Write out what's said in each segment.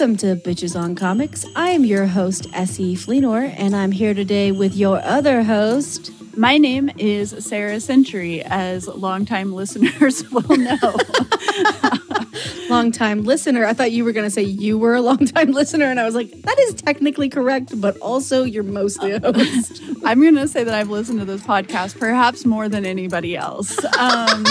Welcome to Bitches on Comics. I am your host, S.E. Fleenor, and I'm here today with your other host. My name is Sarah Century, as longtime listeners will know. longtime listener. I thought you were going to say you were a longtime listener, and I was like, that is technically correct, but also you're mostly a host. I'm going to say that I've listened to this podcast perhaps more than anybody else. Um,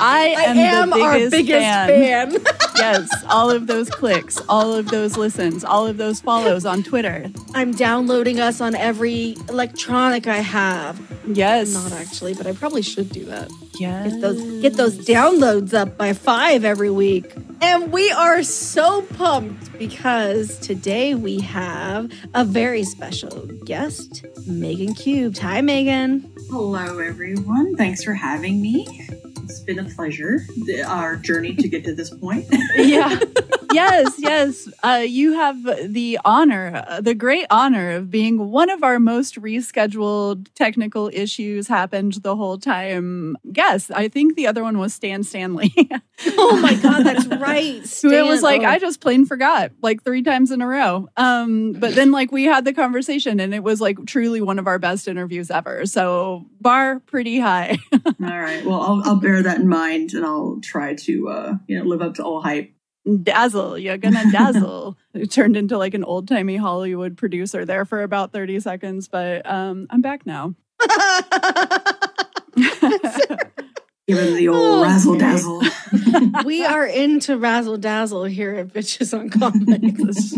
I am, I am the biggest our biggest fan. fan. yes, all of those clicks, all of those listens, all of those follows on Twitter. I'm downloading us on every electronic I have. Yes. Not actually, but I probably should do that. Yes. Get those get those downloads up by 5 every week. And we are so pumped because today we have a very special guest, Megan Cubed. Hi Megan. Hello, everyone. Thanks for having me. It's been a pleasure, our journey to get to this point. yeah. yes, yes. Uh, you have the honor, uh, the great honor of being one of our most rescheduled technical issues happened the whole time. Guess. I think the other one was Stan Stanley. oh my God, that's right. Stan, Who it was like, oh. I just plain forgot like three times in a row. Um, but then like we had the conversation and it was like truly one of our best interviews ever. So bar pretty high. all right. Well, I'll, I'll bear that in mind and I'll try to, uh, you know, live up to all hype dazzle you're gonna dazzle it turned into like an old-timey hollywood producer there for about 30 seconds but um i'm back now Give him the old oh, razzle dazzle. we are into razzle dazzle here at Bitches on Comics.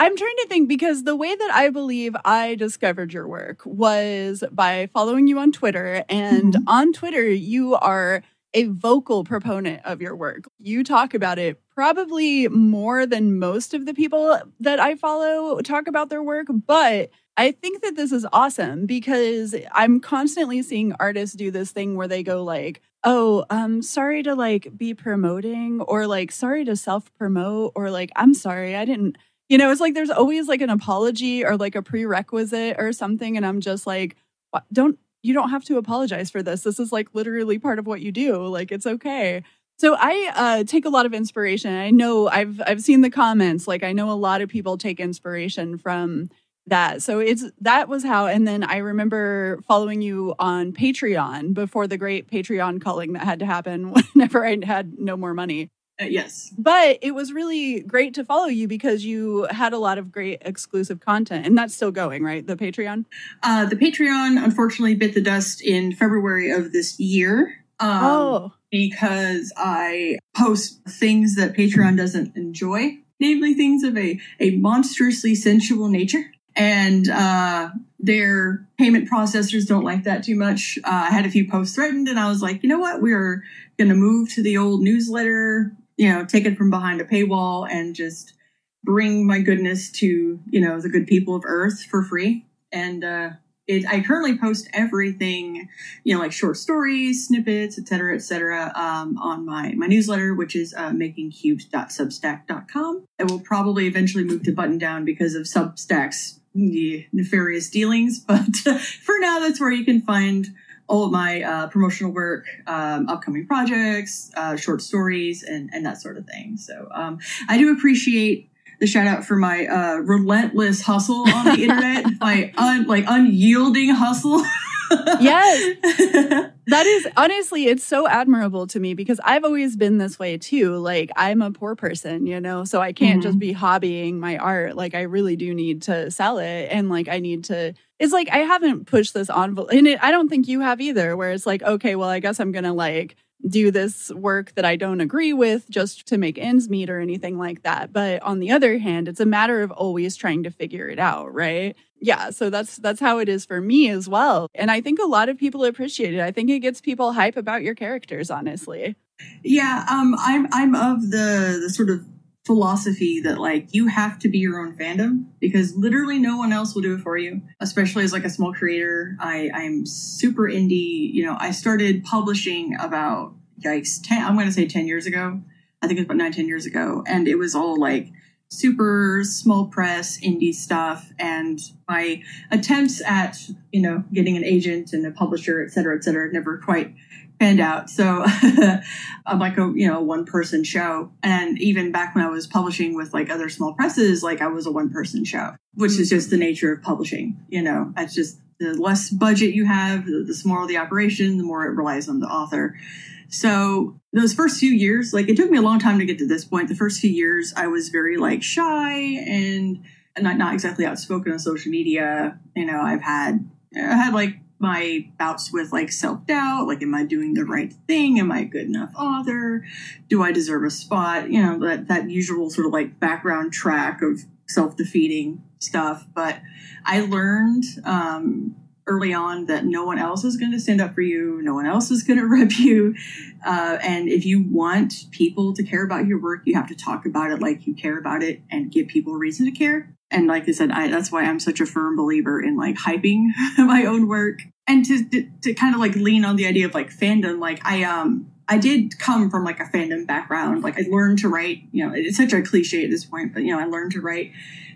I'm trying to think because the way that I believe I discovered your work was by following you on Twitter. And mm-hmm. on Twitter, you are a vocal proponent of your work. You talk about it probably more than most of the people that I follow talk about their work. But I think that this is awesome because I'm constantly seeing artists do this thing where they go like, "Oh, I'm sorry to like be promoting or like sorry to self-promote or like I'm sorry, I didn't you know, it's like there's always like an apology or like a prerequisite or something and I'm just like, don't you don't have to apologize for this. This is like literally part of what you do. Like it's okay. So I uh, take a lot of inspiration. I know I've I've seen the comments. Like I know a lot of people take inspiration from that. So it's that was how. And then I remember following you on Patreon before the great Patreon culling that had to happen whenever I had no more money. Uh, yes. But it was really great to follow you because you had a lot of great exclusive content. And that's still going, right? The Patreon? Uh, the Patreon unfortunately bit the dust in February of this year. Um, oh. Because I post things that Patreon doesn't enjoy, namely things of a, a monstrously sensual nature. And uh, their payment processors don't like that too much. Uh, I had a few posts threatened, and I was like, you know what? We're going to move to the old newsletter, you know, take it from behind a paywall and just bring my goodness to, you know, the good people of Earth for free. And uh, it, I currently post everything, you know, like short stories, snippets, et cetera, et cetera, um, on my, my newsletter, which is uh, makingcubes.substack.com. I will probably eventually move to Buttondown because of Substack's nefarious dealings. But for now, that's where you can find all of my uh, promotional work, um, upcoming projects, uh, short stories, and, and that sort of thing. So um, I do appreciate the shout out for my uh, relentless hustle on the internet, my un, like unyielding hustle. yes. That is honestly, it's so admirable to me because I've always been this way too. Like, I'm a poor person, you know, so I can't mm-hmm. just be hobbying my art. Like, I really do need to sell it. And like, I need to, it's like, I haven't pushed this envelope, and it, I don't think you have either, where it's like, okay, well, I guess I'm to like, do this work that I don't agree with just to make ends meet or anything like that. But on the other hand, it's a matter of always trying to figure it out, right? Yeah, so that's that's how it is for me as well. And I think a lot of people appreciate it. I think it gets people hype about your characters, honestly. Yeah, um I'm I'm of the the sort of philosophy that like you have to be your own fandom because literally no one else will do it for you especially as like a small creator. I i'm super indie. You know i started publishing about yikes 10 i'm going to say 10 years ago. I think it's about 9 10 years ago. And it was all like super small press indie stuff. And my attempts at you know getting an agent and a publisher et cetera et cetera never quite panned out so i'm like a you know one person show and even back when i was publishing with like other small presses like i was a one person show which is just the nature of publishing you know it's just the less budget you have the, the smaller the operation the more it relies on the author so those first few years, like it took me a long time to get to this point. The first few years, I was very like shy and not not exactly outspoken on social media. You know, I've had I had like my bouts with like self doubt. Like, am I doing the right thing? Am I a good enough author? Do I deserve a spot? You know, that that usual sort of like background track of self defeating stuff. But I learned um, early on that no one else is going to stand up for you, no one else is going to rep you. Uh, and if you want people to care about your work, you have to talk about it like you care about it and give people a reason to care. And like I said, I, that's why I'm such a firm believer in like hyping my own work and to, to, to kind of like lean on the idea of like fandom. Like I um I did come from like a fandom background. Like I learned to write. You know, it's such a cliche at this point, but you know, I learned to write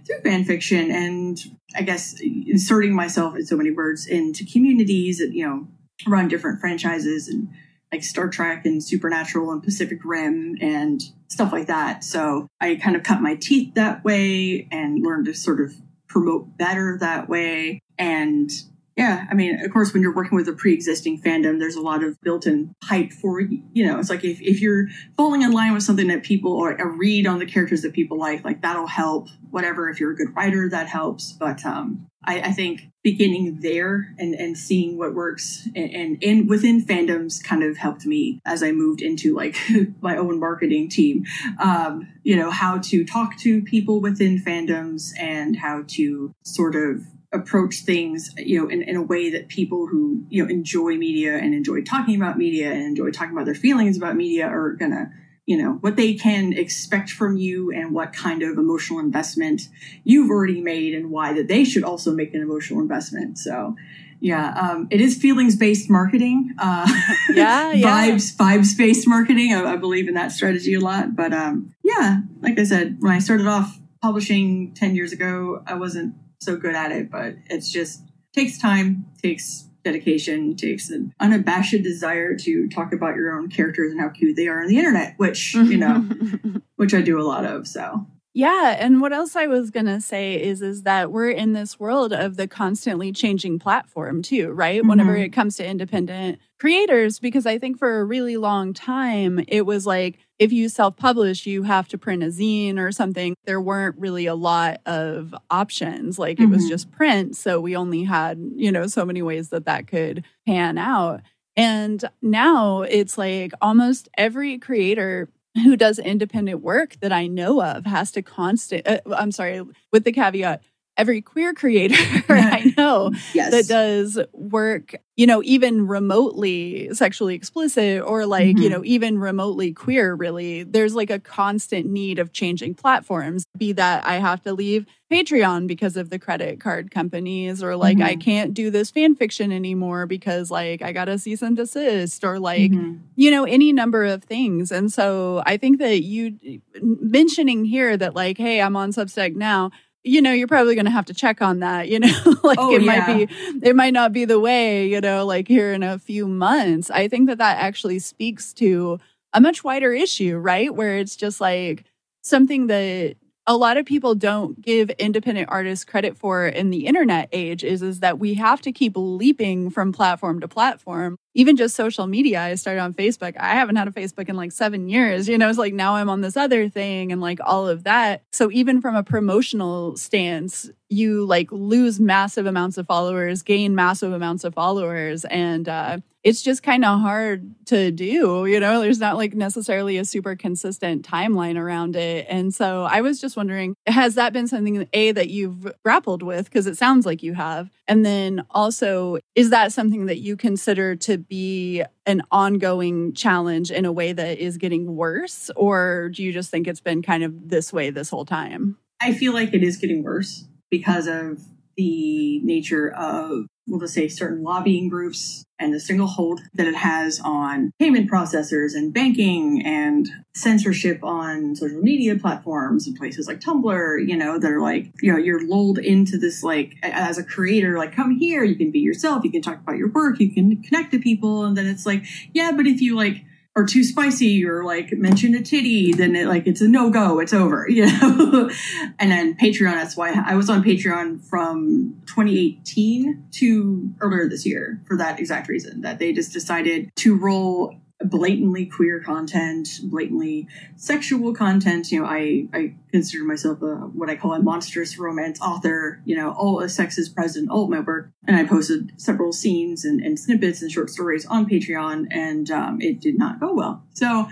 through fan fiction and I guess inserting myself in so many words into communities that, you know, run different franchises and like Star Trek and Supernatural and Pacific Rim and stuff like that. So I kind of cut my teeth that way and learned to sort of promote better that way. And yeah, I mean, of course, when you're working with a pre-existing fandom, there's a lot of built-in hype for you know. It's like if, if you're falling in line with something that people or a read on the characters that people like, like that'll help. Whatever, if you're a good writer, that helps. But um, I, I think beginning there and and seeing what works and, and and within fandoms kind of helped me as I moved into like my own marketing team. Um, you know how to talk to people within fandoms and how to sort of approach things you know in, in a way that people who you know enjoy media and enjoy talking about media and enjoy talking about their feelings about media are gonna you know what they can expect from you and what kind of emotional investment you've already made and why that they should also make an emotional investment so yeah um, it is feelings based marketing uh, yeah, yeah. vibes vibes based marketing I, I, believe in that strategy a lot but um, yeah like i said when i started off publishing 10 years ago i wasn't so good at it, but it's just takes time, takes dedication, takes an unabashed desire to talk about your own characters and how cute they are on the internet, which, you know, which I do a lot of. So yeah, and what else I was going to say is is that we're in this world of the constantly changing platform too, right? Mm-hmm. Whenever it comes to independent creators because I think for a really long time it was like if you self-publish you have to print a zine or something. There weren't really a lot of options. Like mm-hmm. it was mm-hmm. just print, so we only had, you know, so many ways that that could pan out. And now it's like almost every creator who does independent work that I know of has to constant, uh, I'm sorry, with the caveat, every queer creator I know yes. that does work, you know, even remotely sexually explicit or like, mm-hmm. you know, even remotely queer, really, there's like a constant need of changing platforms. Be that I have to leave Patreon because of the credit card companies, or like mm-hmm. I can't do this fan fiction anymore because like I got a cease and desist, or like, mm-hmm. you know, any number of things. And so I think that you mentioning here that like, hey, I'm on Substack now you know, you're probably going to have to check on that, you know, like oh, it yeah. might be, it might not be the way, you know, like here in a few months. I think that that actually speaks to a much wider issue, right? Where it's just like something that a lot of people don't give independent artists credit for in the internet age is, is that we have to keep leaping from platform to platform. Even just social media. I started on Facebook. I haven't had a Facebook in like seven years. You know, it's like now I'm on this other thing and like all of that. So even from a promotional stance, you like lose massive amounts of followers, gain massive amounts of followers, and uh, it's just kind of hard to do. You know, there's not like necessarily a super consistent timeline around it. And so I was just wondering, has that been something, A, that you've grappled with? Because it sounds like you have. And then also, is that something that you consider to be an ongoing challenge in a way that is getting worse? Or do you just think it's been kind of this way this whole time? I feel like it is getting worse because of the nature of, just say, certain lobbying groups and the single hold that it has on payment processors and banking and censorship on social media platforms and places like Tumblr, you know, that are like, you know, you're lulled into this, like, as a creator, like, come here, you can be yourself, you can talk about your work, you can connect to people. And then it's like, yeah, but if you like, too spicy or like mention a titty, then it like it's a no go, it's over, you know. and then Patreon, that's why I was on Patreon from 2018 to earlier this year for that exact reason that they just decided to roll blatantly queer content, blatantly sexual content. You know, I, I consider myself a what I call a monstrous romance author. You know, all the sex is present, all my work. And I posted several scenes and, and snippets and short stories on Patreon, and um, it did not go well. So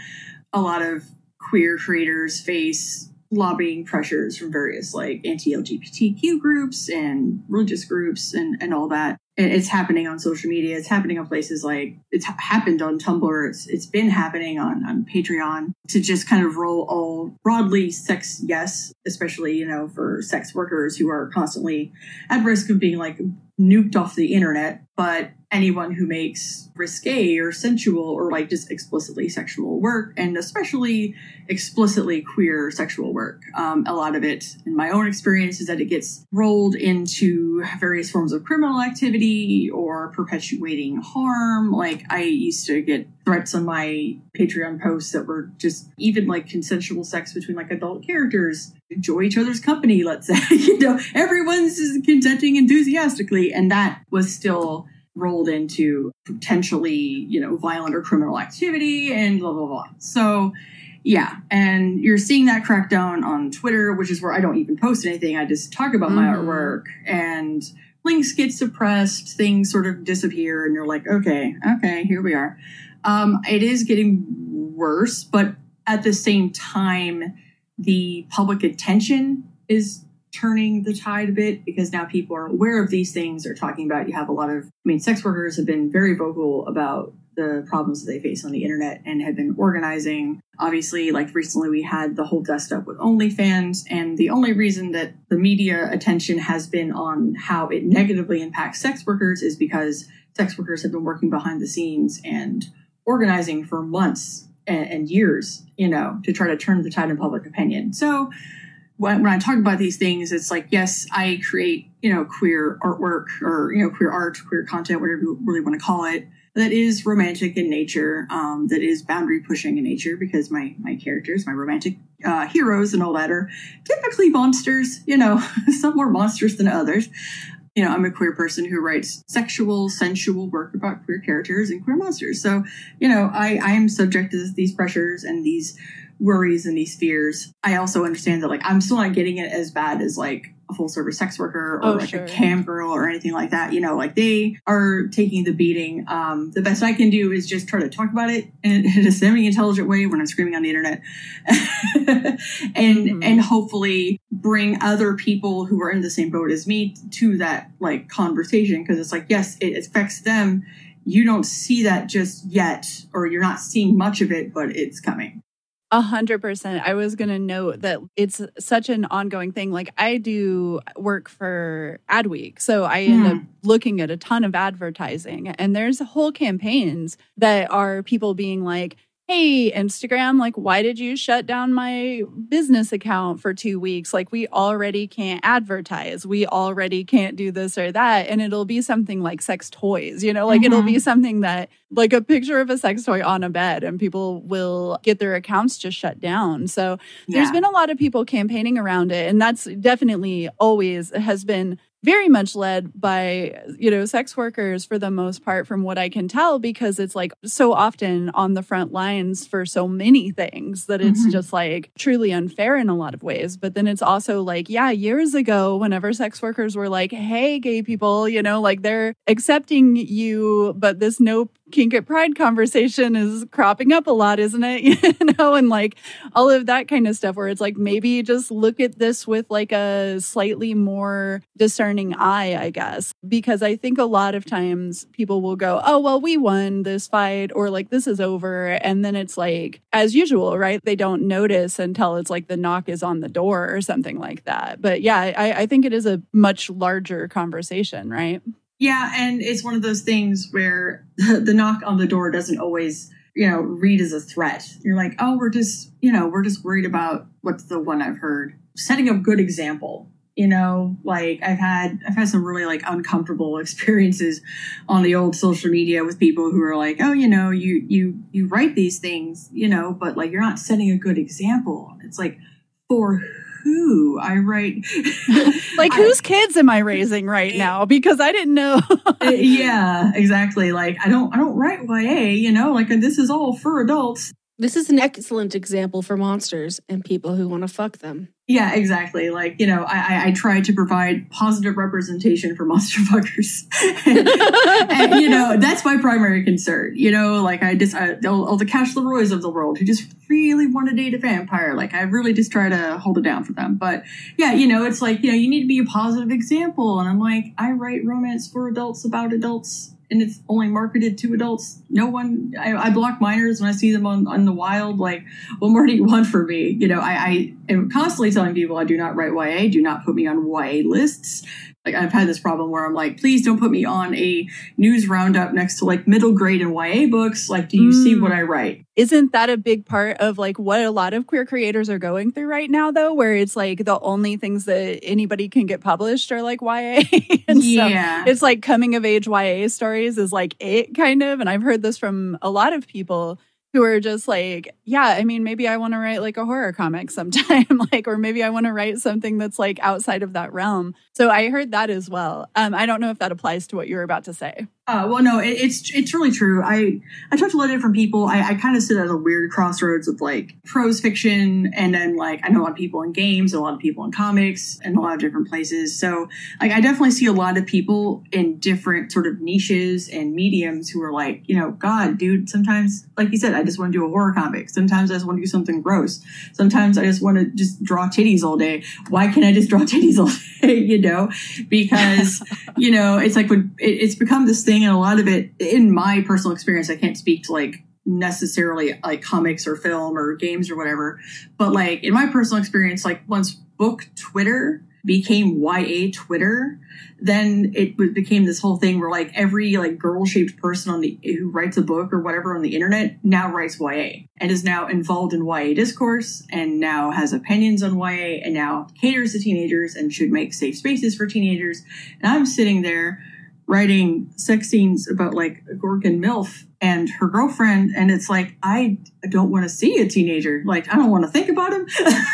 a lot of queer creators face lobbying pressures from various like anti-LGBTQ groups and religious groups and, and all that it's happening on social media. It's happening on places like it's happened on Tumblr. It's, it's been happening on, on Patreon to just kind of roll all broadly sex yes, especially, you know, for sex workers who are constantly at risk of being like nuked off the internet, but anyone who makes risque or sensual or like just explicitly sexual work, and especially explicitly queer sexual work. Um, a lot of it, in my own experience, is that it gets rolled into various forms of criminal activity or perpetuating harm. Like I used to get threats on my Patreon posts that were just even like consensual sex between like adult characters enjoy each other's company, let's say. you know, everyone's consenting enthusiastically. And that was still rolled into potentially, you know, violent or criminal activity and blah, blah, blah. So, yeah. And you're seeing that crackdown on Twitter, which is where I don't even post anything. I just talk about mm-hmm. my artwork and links get suppressed, things sort of disappear, and you're like, okay, okay, here we are. Um, it is getting worse, but at the same time, the public attention is turning the tide a bit because now people are aware of these things. They're talking about, you have a lot of, I mean, sex workers have been very vocal about the problems that they face on the internet and have been organizing. Obviously, like recently we had the whole dust up with OnlyFans, and the only reason that the media attention has been on how it negatively impacts sex workers is because sex workers have been working behind the scenes and organizing for months and, and years, you know, to try to turn the tide in public opinion. So when, when I talk about these things, it's like, yes, I create, you know, queer artwork or, you know, queer art, queer content, whatever you really want to call it, that is romantic in nature, um, that is boundary pushing in nature because my, my characters, my romantic uh, heroes and all that are typically monsters, you know, some more monsters than others you know, I'm a queer person who writes sexual, sensual work about queer characters and queer monsters. So, you know, I, I am subject to these pressures and these worries and these fears. I also understand that, like, I'm still not getting it as bad as, like, a full service sex worker or oh, like sure. a cam girl or anything like that. You know, like they are taking the beating. Um, the best I can do is just try to talk about it in, in a semi intelligent way when I'm screaming on the internet, and mm-hmm. and hopefully bring other people who are in the same boat as me to that like conversation because it's like yes, it affects them. You don't see that just yet, or you're not seeing much of it, but it's coming. A hundred percent. I was going to note that it's such an ongoing thing. Like I do work for Adweek, so I end up hmm. looking at a ton of advertising, and there's whole campaigns that are people being like, hey, Instagram, like, why did you shut down my business account for two weeks? Like, we already can't advertise. We already can't do this or that. And it'll be something like sex toys, you know, like mm-hmm. it'll be mm-hmm. something that, like a picture of a sex toy on a bed, and people will get their accounts just shut down. So yeah. there's been a lot of people campaigning around it. And that's definitely always has been very much led by, you know, sex workers for the most part, from what I can tell, because it's like so often on the front lines for so many things that it's Mhm. just like truly unfair in a lot of ways. But then it's also like, yeah, years ago, whenever sex workers were like, hey, gay people, you know, like they're accepting you, but this no kink at pride conversation is cropping up a lot, isn't it? You know, and like all of that kind of stuff where it's like maybe just look at this with like a slightly more discerning eye, I guess. Because I think a lot of times people will go, oh, well, we won this fight, or like this is over. And then it's like, as usual, right? They don't notice until it's like the knock is on the door or something like that. But yeah, I, I think it is a much larger conversation, right? Yeah, and it's one of those things where the knock on the door doesn't always, you know, read as a threat. You're like, oh, we're just, you know, we're just worried about what's the one I've heard. Setting a good example. You know, like I've had I've had some really like uncomfortable experiences on the old social media with people who are like, oh, you know, you you you write these things, you know, but like you're not setting a good example. It's like for who I write Like, I- whose kids am I raising right now? Because I didn't know. Uh, yeah, exactly. Like I don't I don't write YA, you know, like this is all for adults. This is an excellent example for monsters and people who want to fuck them. Yeah, exactly. Like, you know, I I, try to provide positive representation for monster fuckers. and, you know, that's my primary concern. You know, like I just I, all, all the Cash Leroy's of the world who just really want to date a vampire. Like I really just try to hold it down for them. But yeah, you know, it's like, you know, you need to be a positive example. And I'm like, I write romance for adults about adults and it's only marketed to adults. No one, I, I block minors when I see them on, on the wild. Like, what more do you want from me? You know, I, I am constantly telling people I do not write YA. Do not put me on YA lists. Like I've had this problem where I'm like, please don't put me on a news roundup next to like middle grade and YA books. Like, do you see Mm. what I write? Isn't that a big part of like what a lot of queer creators are going through right now, though, where it's like the only things that anybody can get published are like YA? and so it's like coming of age YA stories is like it kind of. And I've heard this from a lot of people who are just like, yeah, I mean, maybe I want to write like a horror comic sometime, like, or maybe I want to write something that's like outside of that realm. So I heard that as well. Um, I don't know if that applies to what you were about to say. Uh, well, no, it, it's it's really true. I I talked to a lot of different people. I, I kind of sit at a weird crossroads of like prose fiction, and then like I know a lot of people in games, a lot of people in comics, and a lot of different places. So like I definitely see a lot of people in different sort of niches and mediums who are like, you know, God, dude. Sometimes, like you said, I just want to do a horror comic. Sometimes I just want to do something gross. Sometimes I just want to just draw titties all day. Why can't I just draw titties all day? you know, because you know, it's like when it, it's become this thing, and a lot of it, in my personal experience, I can't speak to like necessarily like comics or film or games or whatever, but like in my personal experience, like once book Twitter became YA Twitter, then it became this whole thing where like every like girl shaped person on the who writes a book or whatever on the internet now writes YA and is now involved in YA discourse and now has opinions on YA and now caters to teenagers and should make safe spaces for teenagers. And I'm sitting there writing sex scenes about like a Gorgon MILF and her girlfriend, and it's like I don't want to see a teenager. Like I don't want to think about him.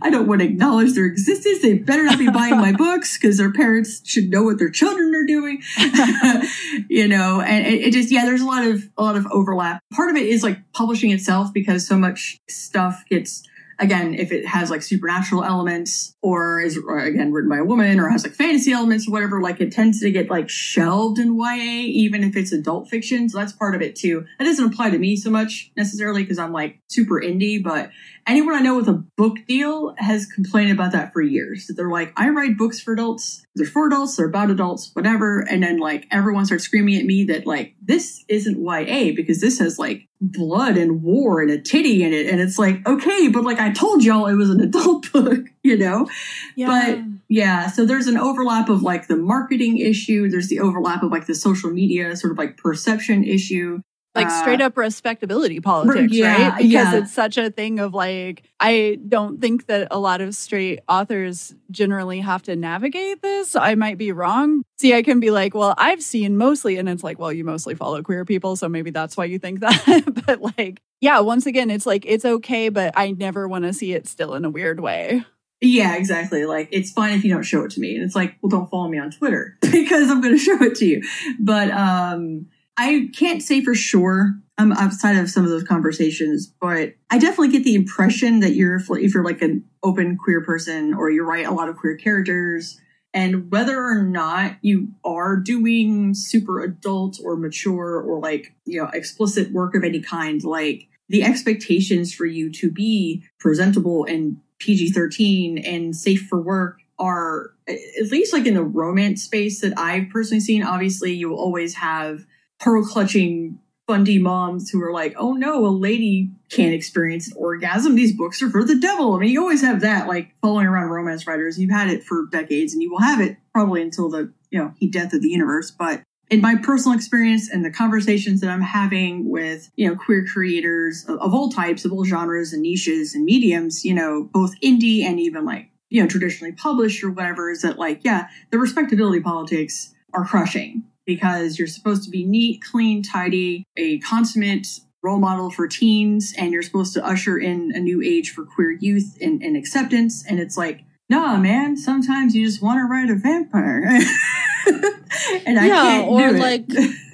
I don't want to acknowledge their existence. They better not be buying my books because their parents should know what their children are doing. you know, and it, it just yeah, there's a lot of a lot of overlap. Part of it is like publishing itself because so much stuff gets again, if it has like supernatural elements or is or again written by a woman or has like fantasy elements or whatever, like it tends to get like shelved in YA, even if it's adult fiction. So that's part of it too. That doesn't apply to me so much necessarily because I'm like super indie, but anyone I know with a book deal has complained about that for years. They're like, I write books for adults. They're for adults. They're about adults, whatever. And then like everyone starts screaming at me that like this isn't YA because this has like blood and war and a titty in it. And it's like, okay, but like I told y'all it was an adult book, you know? Yeah. But yeah, so there's an overlap of like the marketing issue. There's the overlap of like the social media sort of like perception issue. Like Uh, straight up respectability politics, yeah, right? Because yeah. it's such a thing of like, I don't think that a lot of straight authors generally have to navigate this. I might be wrong. See, I can be like, well, I've seen mostly, and it's like, well, you mostly follow queer people, so maybe that's why you think that. but like, yeah, once again, it's like, it's okay, but I never want to see it still in a weird way. Yeah, exactly. Like it's fine if you don't show it to me. And it's like, well, don't follow me on Twitter because I'm going to show it to you. But um I can't say for sure um, outside of some of those conversations, but I definitely get the impression that you're, if you're like an open queer person or you write a lot of queer characters, and whether or not you are doing super adult or mature or like, you know, explicit work of any kind, like the expectations for you to be presentable and PG 13 and safe for work are, at least like in the romance space that I've personally seen. Obviously, you will always have pearl clutching fundy moms who are like, oh no, a lady can't experience an orgasm. These books are for the devil. I mean, you always have that, like following around romance writers. You've had it for decades and you will have it probably until the, you know, heat death of the universe. But in my personal experience and the conversations that I'm having with, you know, queer creators of, of all types, of all genres and niches and mediums, you know, both indie and even like, you know, traditionally published or whatever, is that like, yeah, the respectability politics are crushing because you're supposed to be neat, clean, tidy, a consummate role model for teens, and you're supposed to usher in a new age for queer youth and, and acceptance. And it's like, nah, man, sometimes you just want to write a vampire. and I yeah, can't or do it. like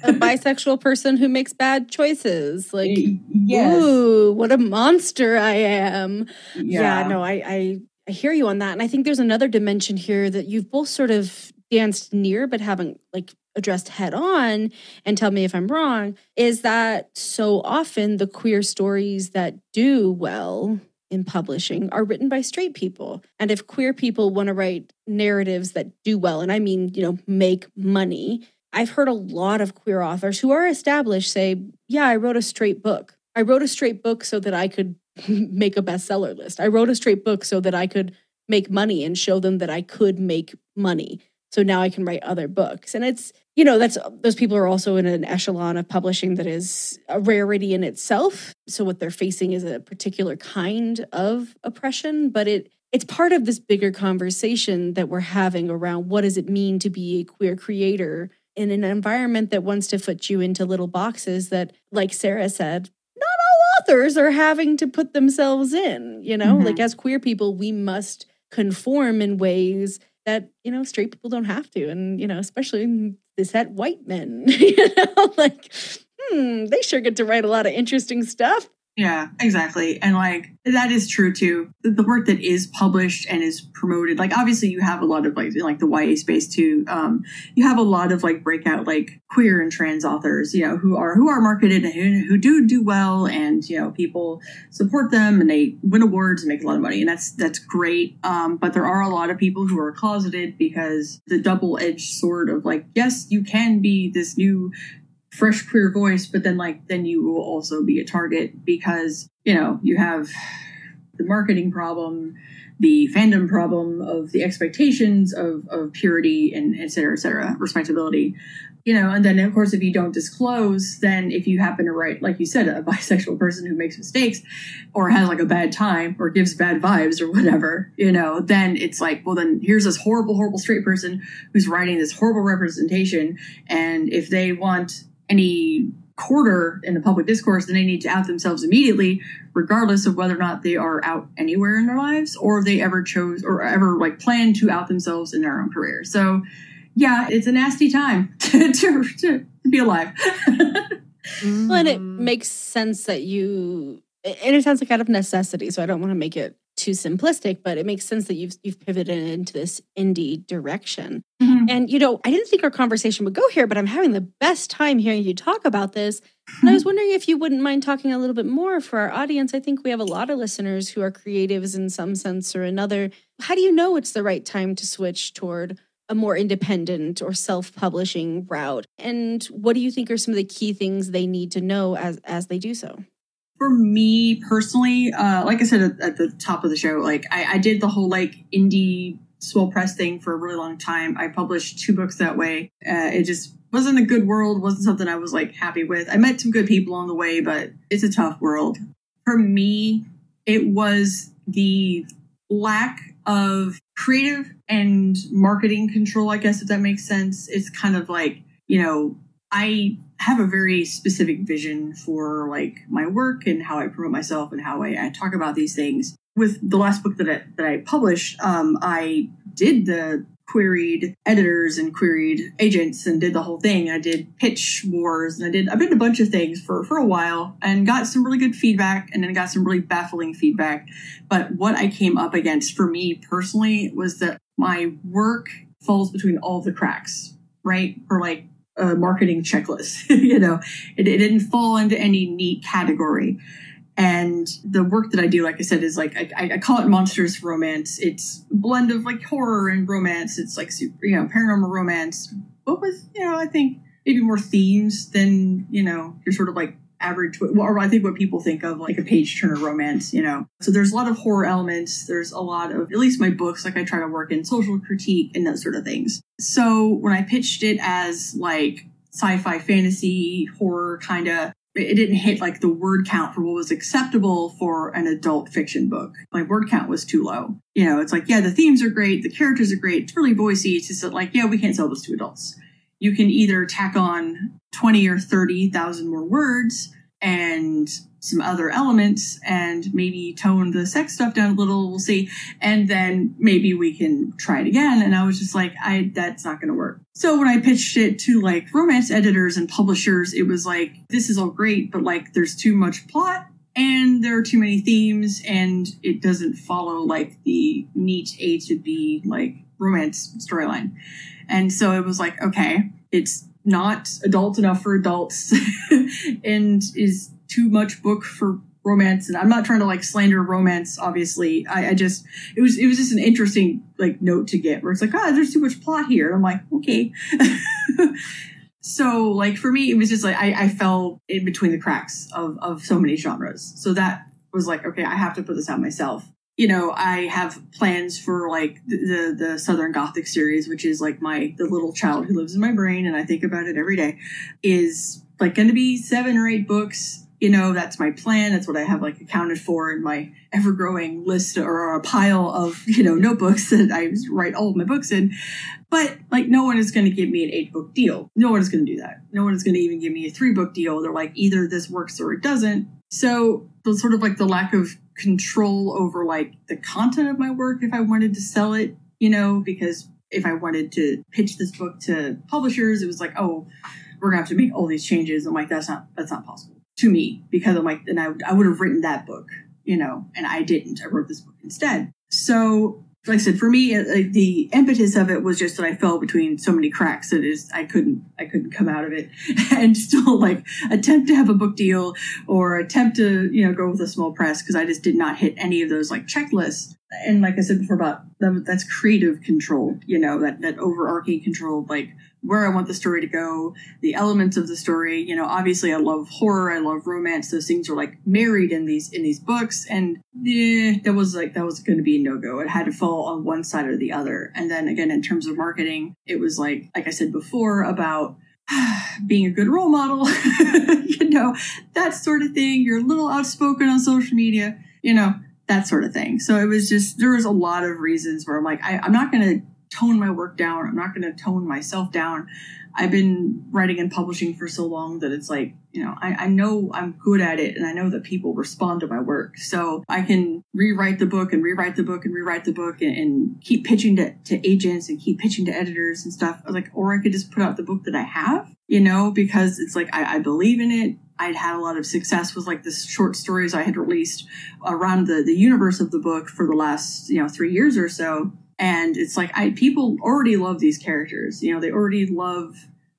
a bisexual person who makes bad choices. Like, yes. ooh, what a monster I am. Yeah, Yeah. no, I, I I hear you on that. And I think there's another dimension here that you've both sort of danced near but haven't like addressed head on and tell me if I'm wrong, is that so often the queer stories that do well in publishing are written by straight people. And if queer people want to write narratives that do well, and I mean, you know, make money, I've heard a lot of queer authors who are established say, Yeah, I wrote a straight book. I wrote a straight book so that I could make a bestseller list. I wrote a straight book so that I could make money and show them that I could make money. So now I can write other books. And it's, you know, that's those people are also in an echelon of publishing that is a rarity in itself. So what they're facing is a particular kind of oppression, but it it's part of this bigger conversation that we're having around what does it mean to be a queer creator in an environment that wants to put you into little boxes that, like Sarah said, not all authors are having to put themselves in. You know, Mhm. like as queer people, we must conform in ways that, you know, straight people don't have to. And, you know, especially this that white men, you know, like, hmm, they sure get to write a lot of interesting stuff. Yeah, exactly. And like that is true too. The, work that is published and is promoted, like obviously you have a lot of like like the YA space too. Um, you have a lot of like breakout like queer and trans authors, you know, who are who are marketed and who, who do do well, and you know people support them and they win awards and make a lot of money, and that's that's great. Um, but there are a lot of people who are closeted because the double edged sword of like, yes, you can be this new fresh queer voice but then like then you will also be a target because you know you have the marketing problem the fandom problem of the expectations of, of purity and et cetera et cetera respectability. You know and then of course if you don't disclose then if you happen to write like you said a bisexual person who makes mistakes or has like a bad time or gives bad vibes or whatever you know then it's like well then here's this horrible horrible straight person who's writing this horrible representation. And if they want any quarter in the public discourse, then they need to out themselves immediately, regardless of whether or not they are out anywhere in their lives or they ever chose or ever like plan to out themselves in their own career. So, yeah, it's a nasty time to, to, to be alive. Well, and it makes sense that you, and it sounds like out of necessity. So I don't want to make it too simplistic, but it makes sense that you've you've pivoted into this indie direction. Mhm. And you know, I didn't think our conversation would go here, but I'm having the best time hearing you talk about this. And I was wondering if you wouldn't mind talking a little bit more for our audience. I think we have a lot of listeners who are creatives in some sense or another. How do you know it's the right time to switch toward a more independent or self-publishing route? And what do you think are some of the key things they need to know as as they do so? For me personally, uh, like I said at, at the top of the show, like I, I did the whole like indie swell press thing for a really long time. I published two books that way. Uh, it just wasn't a good world. wasn't something I was like happy with. I met some good people on the way, but it's a tough world. For me, it was the lack of creative and marketing control. I guess if that makes sense. It's kind of like you know I have a very specific vision for like my work and how I promote myself and how I, I talk about these things. with the last book that I, that I published, um, I did the queried editors and queried agents and did the whole thing. I did pitch wars and I did I did a bunch of things for for a while and got some really good feedback and then got some really baffling feedback. But what I came up against for me personally was that my work falls between all the cracks, right? Or like a marketing checklist. you know, it, it didn't fall into any neat category. And the work that I do, like I said, is like I, I call it monstrous romance. It's blend of like horror and romance. It's like super, you know, paranormal romance, but with you know, I think maybe more themes than you know, you're sort of like average, or I think what people think of like a page turner romance. You know, so there's a lot of horror elements. There's a lot of at least my books, like I try to work in social critique and those sort of things. So when I pitched it as like sci-fi fantasy horror kind of it didn't hit like the word count for what was acceptable for an adult fiction book. My word count was too low. You know, it's like, yeah, the themes are great, the characters are great, it's really voicey. It's just like, yeah, we can't sell this to adults. You can either tack on 20 or 30,000 more words and some other elements and maybe tone the sex stuff down a little we'll see. And then maybe we can try it again. And i was just like i that's not going to work. So when i pitched it to like romance editors and publishers it was like this is all great but like there's too much plot and there are too many themes and it doesn't follow like the neat a to b like romance storyline. And so it was like okay it's not adult enough for adults and is too much book for romance. And i'm not trying to like slander romance obviously. I, I, just it was it was just an interesting like note to get where it's like ah there's too much plot here. And i'm like okay. So like for me it was just like I, I fell in between the cracks of of so many genres. So that was like okay i have to put this out myself you know, I have plans for like the, the Southern Gothic series, which is like my the little child who lives in my brain, and I think about it every day. Is like going to be seven or eight books. You know, that's my plan. That's what I have like accounted for in my ever growing list or a pile of you know notebooks that I write all of my books in. But like, no one is going to give me an eight book deal. No one is going to do that. No one is going to even give me a three book deal. They're like, either this works or it doesn't. So the sort of like the lack of control over like the content of my work if I wanted to sell it, you know, because if I wanted to pitch this book to publishers, it was like, oh, we're gonna have to make all these changes. I'm like, that's not that's not possible to me because I'm like, and I I would have written that book, you know, and I didn't. I wrote this book instead. So like I said, for me, uh, the impetus of it was just that I fell between so many cracks that is I couldn't I couldn't come out of it and still like attempt to have a book deal or attempt to you know go with a small press because I just did not hit any of those like checklists. And like I said before about that, that's creative control, you know that that overarching control like where I want the story to go, the elements of the story. You know, obviously I love horror, I love romance. Those things are like married in these in these books, and eh, that was like that was going to be a no go. It had to fall on one side or the other. And then again, in terms of marketing, it was like like I said before about being a good role model, you know, that sort of thing. You're a little outspoken on social media, you know, that sort of thing. So it was just there was a lot of reasons where I'm like, I, I'm not going to tone my work down. I'm not going to tone myself down. I've been writing and publishing for so long that it's like, you know, I, I, know I'm good at it and I know that people respond to my work. So I can rewrite the book and rewrite the book and rewrite the book and, and keep pitching to, to agents and keep pitching to editors and stuff. Like, or I could just put out the book that I have, you know, because it's like, I, I believe in it. I'd had a lot of success with like the short stories I had released around the, the universe of the book for the last, you know, three years or so and it's like I people already love these characters. You know, they already love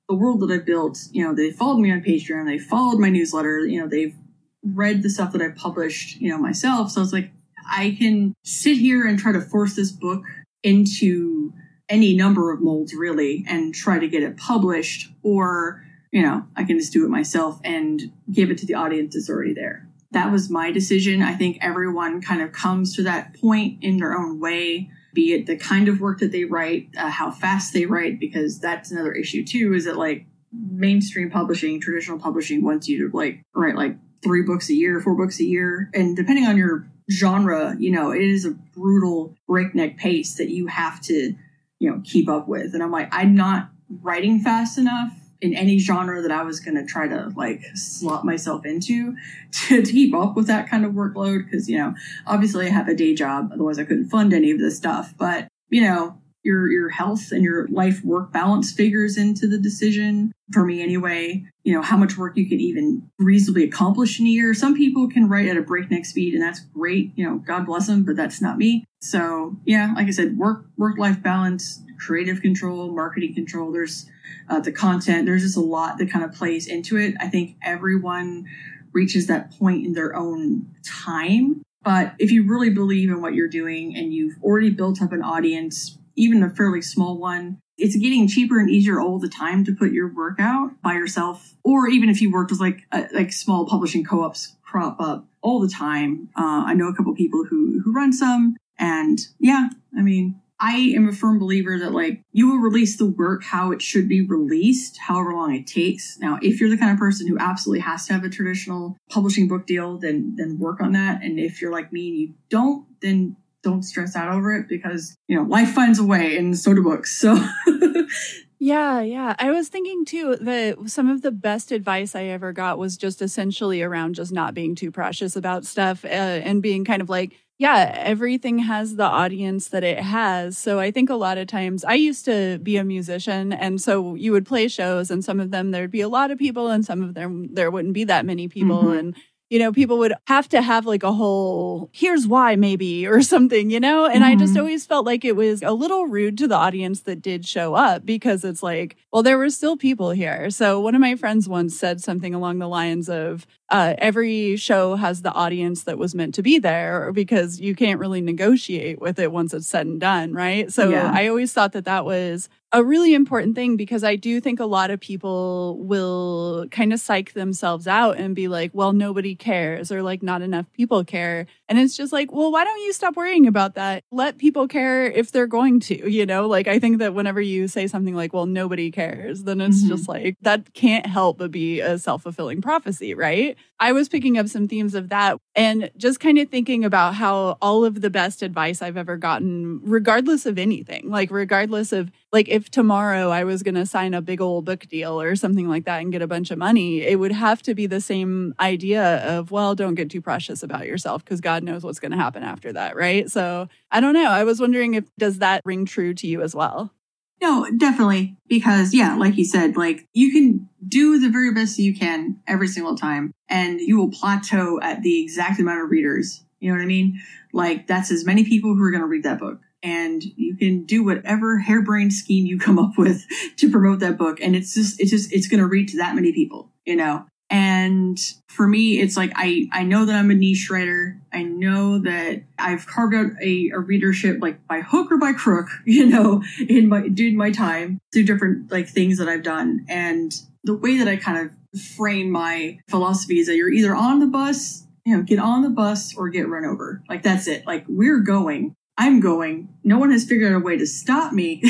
the world that I've built. You know, they followed me on Patreon, they followed my newsletter. You know, they've read the stuff that I published. You know, myself. So it's like I can sit here and try to force this book into any number of molds really and try to get it published or you know i can just do it myself and give it to the audience that's already there that was my decision i think everyone kind of comes to that point in their own way be it the kind of work that they write, uh, how fast they write, because that's another issue too. Is that like mainstream publishing, traditional publishing wants you to like write like three books a year, four books a year, and depending on your genre, you know, it is a brutal breakneck pace that you have to, you know, keep up with. And I'm like, I'm not writing fast enough in any genre that I was going to try to like slot myself into to, to keep up with that kind of workload. Because, you know, obviously I have a day job, otherwise I couldn't fund any of this stuff. But, you know, your your health and your life work balance figures into the decision. For me anyway you know how much work you can even reasonably accomplish in a year. Some people can write at a breakneck speed and that's great you know god bless them but that's not me. So yeah like i said work work life balance creative control marketing control there's uh, the content there's just a lot that kind of plays into it. I think everyone reaches that point in their own time but if you really believe in what you're doing and you've already built up an audience even a fairly small one. It's getting cheaper and easier all the time to put your work out by yourself, or even if you worked with like like small publishing co-ops crop up all the time. Uh, I know a couple people who who run some, and yeah, I mean, I am a firm believer that like you will release the work how it should be released, however long it takes. Now, if you're the kind of person who absolutely has to have a traditional publishing book deal, then then work on that. And if you're like me and you don't, then don't stress out over it because you know life finds a way and so do books so yeah yeah i was thinking too that some of the best advice i ever got was just essentially around just not being too precious about stuff uh, and being kind of like yeah, everything has the audience that it has. So I think a lot of times I used to be a musician and so you would play shows and some of them there'd be a lot of people and some of them there wouldn't be that many people mm-hmm. and you know, people would have to have like a whole, here's why maybe, or something, you know? And mm-hmm. I just mm-hmm. always felt like it was a little rude to the audience that did show up because it's like, well, there were still people here. So one of my friends once said something along the lines of, uh, every show has the audience that was meant to be there because you can't really negotiate with it once it's said and done, right? So yeah. I always thought that that was a really important thing because I do think a lot of people will kind of psych themselves out and be like, well, nobody cares or like not enough people care. And it's just like, well, why don't you stop worrying about that? Let people care if they're going to, you know? Like, I think that whenever you say something like, well, nobody cares, then it's mm-hmm. just like, that can't help but be a self fulfilling prophecy, right? I was picking up some themes of that and just kind of thinking about how all of the best advice I've ever gotten, regardless of anything, like, regardless of, like, if tomorrow I was going to sign a big old book deal or something like that and get a bunch of money, it would have to be the same idea of, well, don't get too precious about yourself because God knows what's going to happen after that, right? So I don't know. I was wondering if, does that ring true to you as well? No, definitely. Because yeah, like you said, like you can do the very best you can every single time and you will plateau at the exact amount of readers. You know what I mean? Like that's as many people who are going to read that book. And you can do whatever harebrained scheme you come up with to promote that book. And it's just, it's just, it's going to reach that many people, you know? And for me, it's like I, I know that I'm a niche writer. I know that I've carved out a, a readership like by hook or by crook, you know, in my during my time through different like things that I've done. And the way that I kind of frame my philosophy is that you're either on the bus, you know, get on the bus or get run over. Like that's it. Like we're going. I'm going. No one has figured out a way to stop me.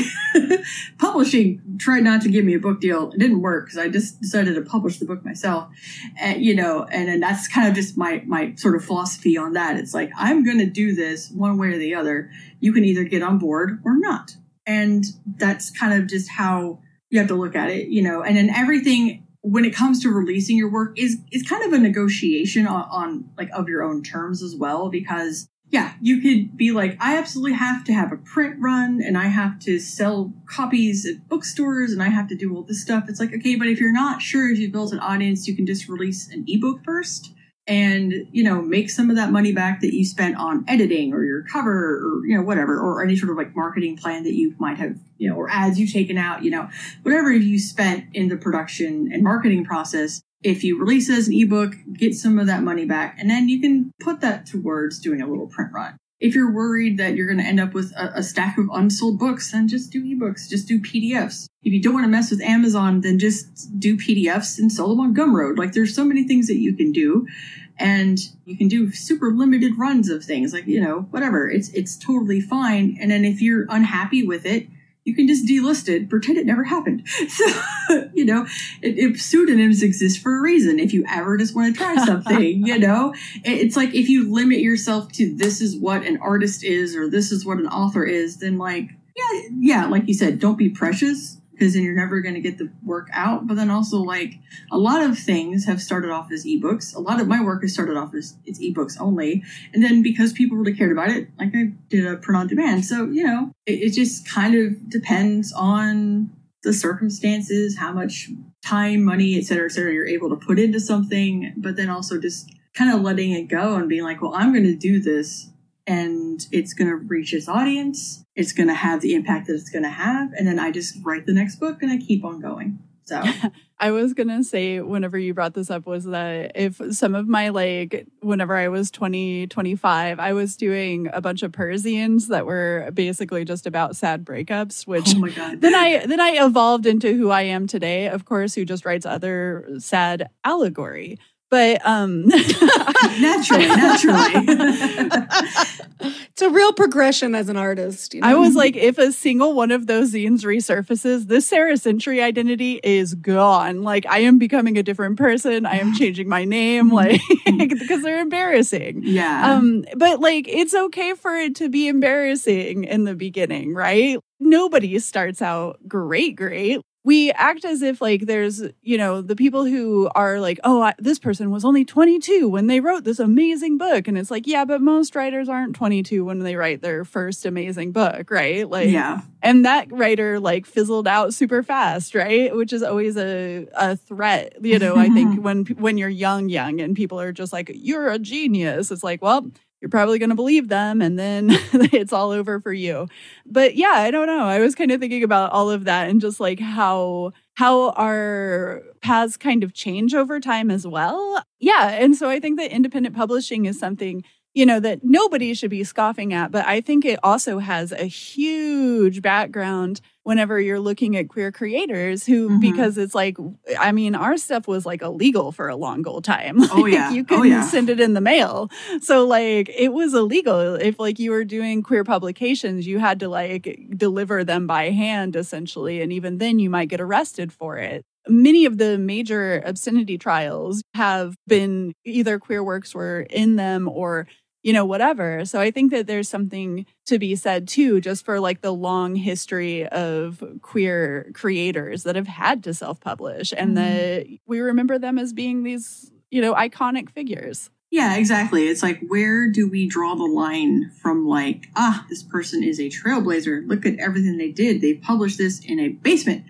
Publishing tried not to give me a book deal. It didn't work because I just decided to publish the book myself. And, you know, and, and that's kind of just my, my sort of philosophy on that. It's like, I'm going to do this one way or the other. You can either get on board or not. And that's kind of just how you have to look at it, you know, and then everything when it comes to releasing your work is is kind of a negotiation on, on, like of your own terms as well because yeah, you could be like, I absolutely have to have a print run and I have to sell copies at bookstores and I have to do all this stuff. It's like, okay, but if you're not sure if you've built an audience, you can just release an ebook first and, you know, make some of that money back that you spent on editing or your cover or, you know, whatever, or any sort of like marketing plan that you might have, you know, or ads you've taken out, you know, whatever you spent in the production and marketing process if you release it as an ebook, get some of that money back, and then you can put that towards doing a little print run. If you're worried that you're going to end up with a, a, stack of unsold books, then just do ebooks, just do PDFs. If you don't want to mess with Amazon, then just do PDFs and sell them on Gumroad. Like there's so many things that you can do. And you can do super limited runs of things, like, you know, whatever. It's it's totally fine. And then if you're unhappy with it, you can just delist it, pretend it never happened. So, you know, if pseudonyms exist for a reason. If you ever just want to try something, you know, it's like if you limit yourself to this is what an artist is or this is what an author is, then like, yeah, yeah, like you said, don't be precious. Because then you're never going to get the work out. But then also, like a lot of things have started off as ebooks. A lot of my work has started off as it's ebooks only, and then because people really cared about it, like I did a print on demand. So you know, it, it just kind of depends on the circumstances, how much time, money, et cetera, et cetera, you're able to put into something, but then also just kind of letting it go and being like, well, I'm going to do this and it's going to reach its audience. It's going to have the impact that it's going to have. And then I just write the next book and I keep on going. So I was going to say, whenever you brought this up, was that if some of my, like, whenever I was 20, 25, I was doing a bunch of Perzines that were basically just about sad breakups, which oh then I, then I evolved into who I am today, of course, who just writes other sad allegory. But um naturally, naturally. it's a real progression as an artist. You know? I was like, if a single one of those zines resurfaces, this Sarah Century identity is gone. Like I am becoming a different person. I am changing my name, like because they're embarrassing. Yeah. Um, but like it's okay for it to be embarrassing in the beginning, right? Nobody starts out great, great we act as if like there's you know the people who are like oh I, this person was only 22 when they wrote this amazing book. And it's like yeah but most writers aren't 22 when they write their first amazing book right? Like yeah. and that writer like fizzled out super fast right? Which is always a, a threat you know i think when when you're young young and people are just like you're a genius. It's like well you're probably going to believe them and then it's all over for you. But yeah, I don't know. I was kind of thinking about all of that and just like how how our paths kind of change over time as well. Yeah, and so I think that independent publishing is something you know, that nobody should be scoffing at. But I think it also has a huge background whenever you're looking at queer creators who, mm-hmm. because it's like, I mean, our stuff was like illegal for a long old time. Oh, yeah. you oh, couldn't oh, yeah. send it in the mail. So, like, it was illegal. If, like, you were doing queer publications, you had to, like, deliver them by hand, essentially. And even then, you might get arrested for it many of the major obscenity trials have been either queer works were in them or you know, whatever. So I think that there's something to be said too, just for like the long history of queer creators that have had to self publish and mm-hmm. that we remember them as being these, you know, iconic figures. Yeah, exactly. It's like, where do we draw the line from, like, ah, this person is a trailblazer. Look at everything they did. They published this in a basement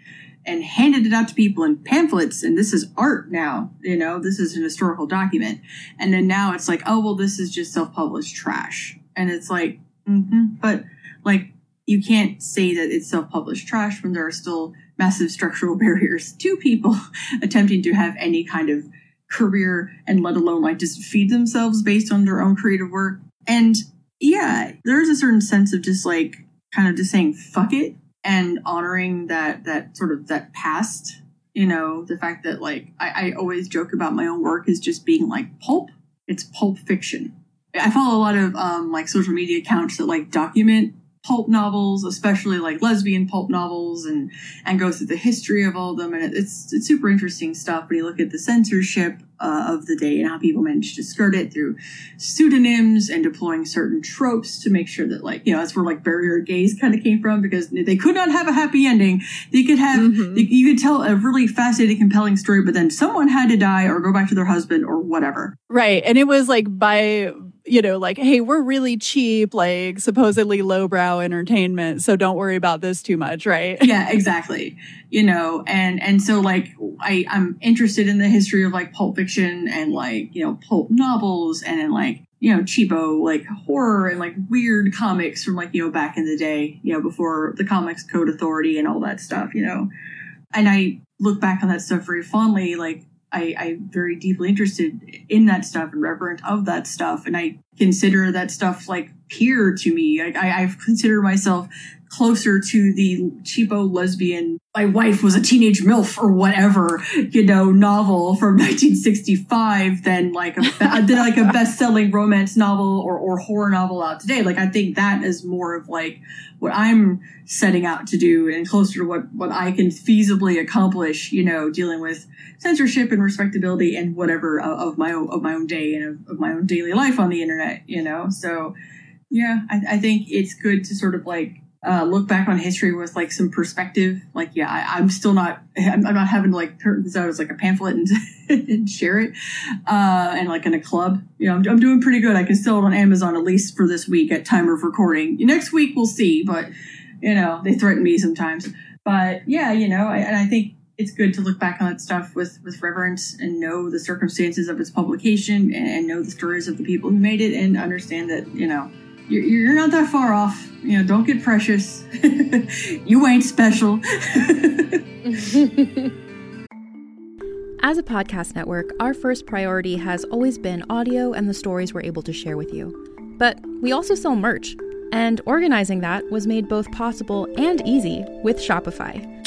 and handed it out to people in pamphlets and this is art now you know this is an historical document. And then now it's like oh well this is just self-published trash. And it's like mm-hmm. but like you can't say that it's self-published trash when there are still massive structural barriers to people attempting to have any kind of career and let alone like just feed themselves based on their own creative work. And yeah there's a certain sense of just like kind of just saying fuck it and honoring that that sort of that past you know the fact that like I, I always joke about my own work as just being like pulp. It's pulp fiction. I follow a lot of um like social media accounts that like document pulp novels especially like lesbian pulp novels and and go through the history of all of them. And it's it's super interesting stuff when you look at the censorship uh, of the day and how people managed to skirt it through pseudonyms and deploying certain tropes to make sure that like you know that's where like bury your gays kind of came from because they could not have a happy ending. They could have mm-hmm. you could tell a really fascinating compelling story but then someone had to die or go back to their husband or whatever. Right. And it was like by you know, like, hey, we're really cheap, like supposedly lowbrow entertainment, so don't worry about this too much, right? Yeah, exactly. You know, and and so like I I'm interested in the history of like pulp fiction and like you know pulp novels and like you know cheapo like horror and like weird comics from like you know back in the day, you know before the Comics Code Authority and all that stuff, you know, and I look back on that stuff very fondly, like I, I'm very deeply interested in that stuff and reverent of that stuff. And I consider that stuff like peer to me. I, I, I've considered myself closer to the cheapo lesbian my wife was a teenage milf or whatever you know novel from 1965 than like a uh, than like a best-selling romance novel or, or horror novel out today. Like i think that is more of like what i'm setting out to do and closer to what what i can feasibly accomplish you know dealing with censorship and respectability and whatever of, of my own of my own day and of, of my own daily life on the internet you know? So yeah I, I think it's good to sort of like uh, look back on history with like some perspective. Like, yeah, I, am still not, I'm, I'm, not having to like turn this out as like a pamphlet and, and share it, uh, and like in a club. You know, I'm, I'm, doing pretty good. I can sell it on Amazon at least for this week at time of recording. Next week we'll see, but you know, they threaten me sometimes. But yeah, you know, I, and I think it's good to look back on that stuff with with reverence and know the circumstances of its publication and, and know the stories of the people who made it and understand that you know you're, not that far off. You know, don't get precious. you ain't special. As a podcast network, our first priority has always been audio and the stories we're able to share with you. But we also sell merch, and organizing that was made both possible and easy with Shopify.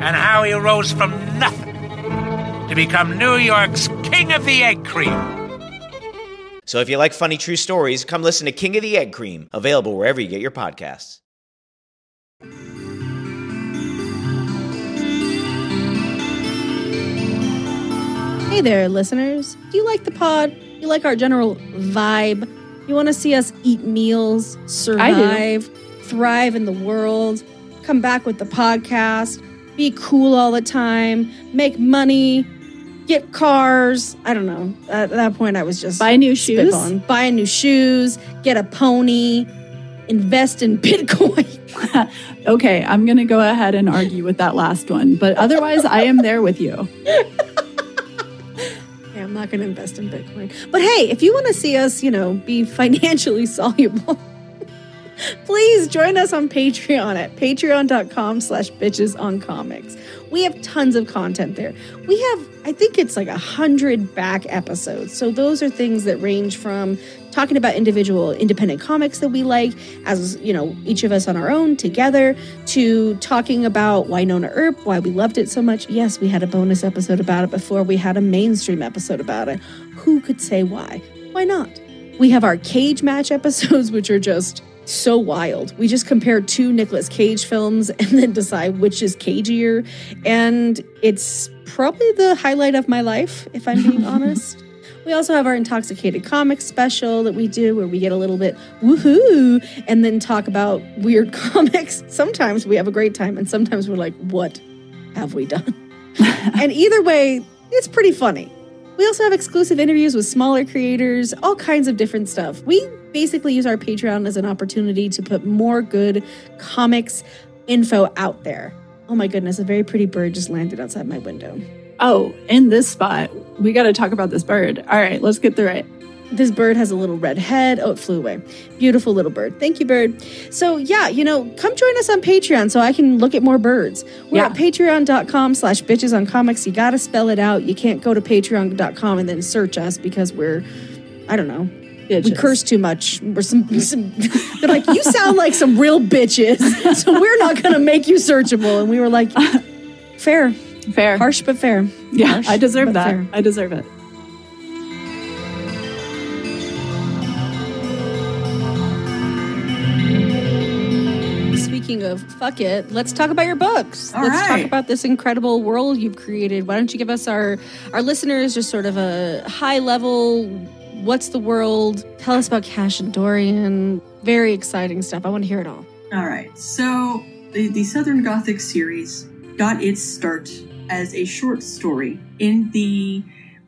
and how he rose from nothing to become New York's King of the Egg Cream. So if you like funny true stories, come listen to King of the Egg Cream, available wherever you get your podcasts. Hey there, listeners. Do you like the pod? You like our general vibe? You want to see us eat meals, survive, thrive in the world, come back with the podcast, be cool all the time, make money, get cars. I don't know. At that point, I was just buy new shoes, buy new shoes, get a pony, invest in Bitcoin. okay, I'm going to go ahead and argue with that last one, but otherwise, I am there with you. I'm not going to invest in Bitcoin. But hey, if you want to see us, you know, be financially soluble, please join us on Patreon at patreon.com slash bitches on comics. We have tons of content there. We have, I think it's like a hundred back episodes. So those are things that range from talking about individual independent comics that we like, as you know, each of us on our own together, to talking about Wynonna Earp, why we loved it so much. Yes, we had a bonus episode about it before we had a mainstream episode about it. Who could say why? Why not? We have our cage match episodes, which are just so wild. We just compare two Nicolas Cage films and then decide which is cagier. And it's probably the highlight of my life, if I'm being honest. We also have our Intoxicated Comics special that we do where we get a little bit woohoo and then talk about weird comics. Sometimes we have a great time and sometimes we're like, what have we done? and either way, it's pretty funny. We also have exclusive interviews with smaller creators, all kinds of different stuff. We basically use our Patreon as an opportunity to put more good comics info out there. Oh my goodness, a very pretty bird just landed outside my window. Oh, in this spot, we got to talk about this bird. All right, let's get through it. This bird has a little red head. Oh, it flew away. Beautiful little bird. Thank you, bird. So yeah, you know, come join us on Patreon so I can look at more birds. We're Yeah. at patreon.com slash bitches on comics. You gotta spell it out. You can't go to patreon.com and then search us because we're I don't know. We curse too much. We're some, some they're like, you sound like some real bitches. So we're not gonna make you searchable. And we were like, fair. Fair. Harsh but fair. Yeah, Harsh, I deserve that. fair. I deserve it. Speaking of fuck it, let's talk about your books. All let's talk about this incredible world you've created. Why don't you give us our our listeners just sort of a high level what's the world? Tell us about Cash and Dorian. Very exciting stuff. I want to hear it all. All right. So the, the Southern Gothic series got its start as a short story in the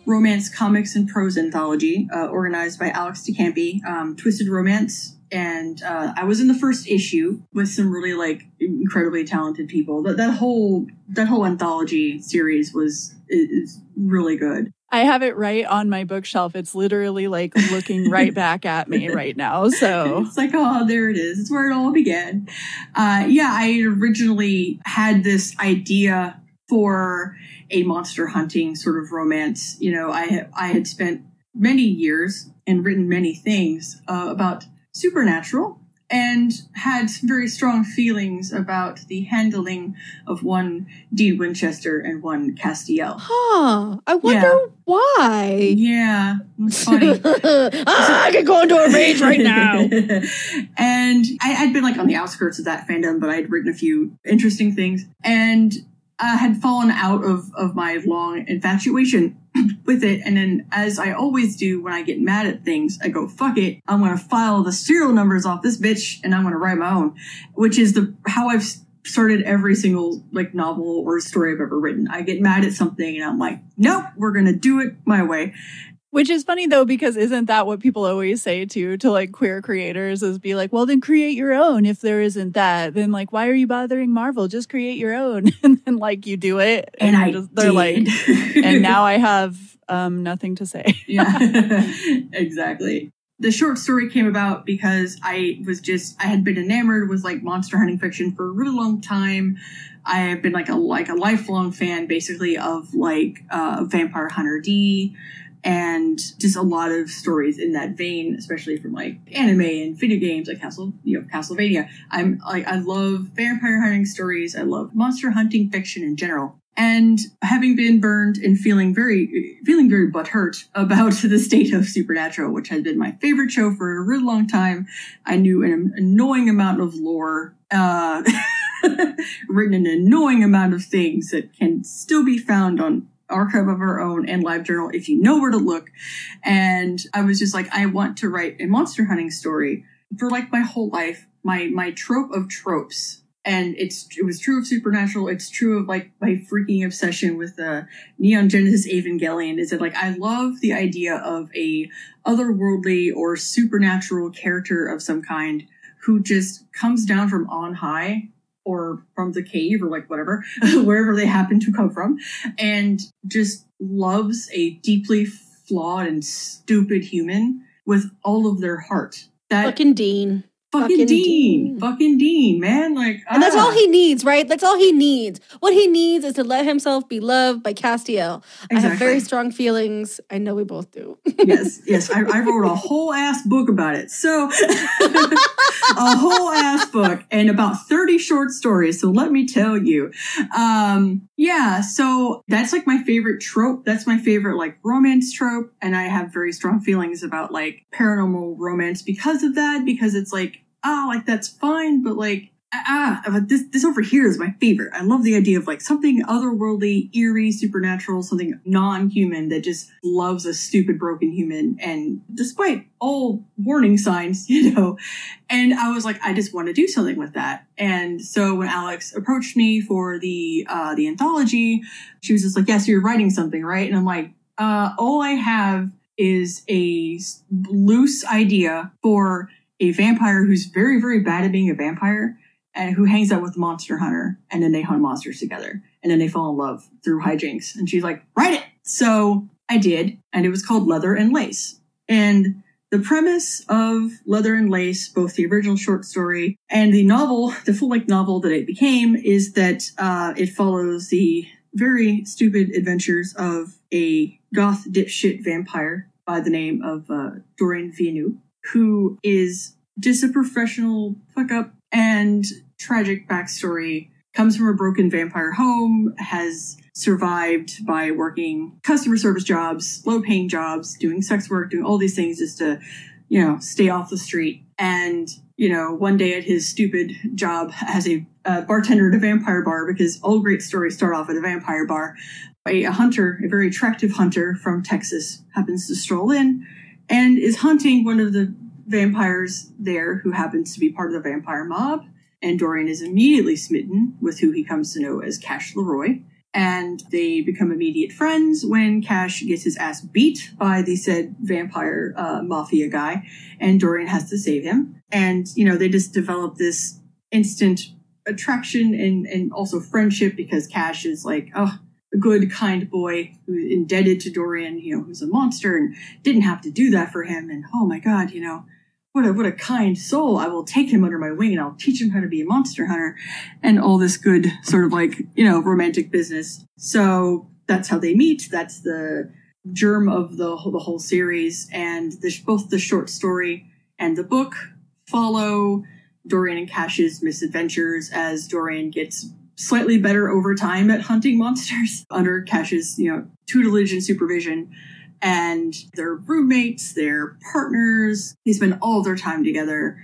romance comics and prose anthology uh, organized by Alex de Campi, um, Twisted Romance. And uh, I was in the first issue with some really like incredibly talented people. That that whole that whole anthology series was is, is really good. I have it right on my bookshelf. It's literally like looking right back at me right now. So it's like, oh, there it is. It's where it all began. Uh, yeah, I originally had this idea for a monster hunting sort of romance. You know, I I had spent many years and written many things uh, about supernatural and had very strong feelings about the handling of one Dean Winchester and one Castiel. Huh. I wonder why. Yeah, it's funny. ah, I could go into a rage right now. and I had been like on the outskirts of that fandom, but I'd written a few interesting things and I had fallen out of, of my long infatuation with it. And then, as I always do when I get mad at things, I go, fuck it. I'm going to file the serial numbers off this bitch and I'm going to write my own, which is the how I've started every single like novel or story I've ever written. I get mad at something and I'm like, nope, we're going to do it my way. Which is funny though, because isn't that what people always say to to like queer creators is be like, well, then create your own. If there isn't that, then like, why are you bothering Marvel? Just create your own, and then like you do it, And I just, they're like, did. and now I have um nothing to say. yeah, exactly. The short story came about because I was just I had been enamored with like monster hunting fiction for a really long time. I have been like a like a lifelong fan, basically, of like uh, Vampire Hunter D, and just a lot of stories in that vein, especially from like anime and video games like Castle, you know, Castlevania. I'm like I love vampire hunting stories. I love monster hunting fiction in general. And having been burned and feeling very, feeling very butthurt about the state of Supernatural, which has been my favorite show for a really long time, I knew an annoying amount of lore, uh, written an annoying amount of things that can still be found on archive of our own and live journal if you know where to look. And i was just like i want to write a monster hunting story for like my whole life my my trope of tropes. And it's it was true of supernatural. It's true of like my freaking obsession with the neon genesis evangelion is that like i love the idea of a otherworldly or supernatural character of some kind who just comes down from on high or from the cave or like whatever, wherever they happen to come from, and just loves a deeply flawed and stupid human with all of their heart. That Fucking Dean. Fucking, fucking Dean, Dean. fucking Dean, man, like, And that's ah. all he needs, right? That's all he needs. What he needs is to let himself be loved by Castiel. I have very strong feelings. I know we both do. yes, yes. I, I wrote a whole ass book about it. So, a whole ass book and about 30 short stories. So, let me tell you. Um, yeah, so that's like my favorite trope. That's my favorite, like, romance trope. And I have very strong feelings about, like, paranormal romance because of that, because it's like, ah, like, that's fine, but, like, ah, but this this over here is my favorite. I love the idea of like something otherworldly, eerie, supernatural, something non-human that just loves a stupid broken human. And despite all warning signs, you know, and I was like, I just want to do something with that. And so when Alex approached me for the uh, the anthology, she was just like, "Yes, you're writing something, right?" And I'm like, uh, "All I have." is a loose idea for a vampire who's very, very bad at being a vampire and who hangs out with monster hunter and then they hunt monsters together and then they fall in love through hijinks. And she's like, write it. So I did, and it was called Leather and Lace. And the premise of Leather and Lace, both the original short story and the novel, the full length novel that it became, is that uh, it follows the very stupid adventures of a goth dipshit vampire by the name of uh, Dorian Villeneuve, who is just a professional fuck up and tragic backstory. Comes from a broken vampire home, has survived by working customer service jobs, low paying jobs, doing sex work, doing all these things just to, you know, stay off the street. And, you know, one day at his stupid job as a bartender at a vampire bar, because all great stories start off at a vampire bar, a, a hunter, a very attractive hunter from Texas, happens to stroll in and is hunting one of the vampires there who happens to be part of the vampire mob. And Dorian is immediately smitten with who he comes to know as Cash Leroy. And they become immediate friends when Cash gets his ass beat by the said vampire uh, mafia guy, and Dorian has to save him. And, you know, they just develop this instant attraction and, and also friendship because Cash is like, oh, good, kind boy who's indebted to Dorian, you know, who's a monster and didn't have to do that for him. And oh my God, you know, what a what a kind soul. I will take him under my wing and I'll teach him how to be a monster hunter and all this good sort of like, you know, romantic business. So that's how they meet. That's the germ of the the whole series and the, both the short story and the book follow Dorian and Cash's misadventures as Dorian gets slightly better over time at hunting monsters under Cash's, you know, tutelage and supervision and they're roommates, they're partners. They spend all their time together.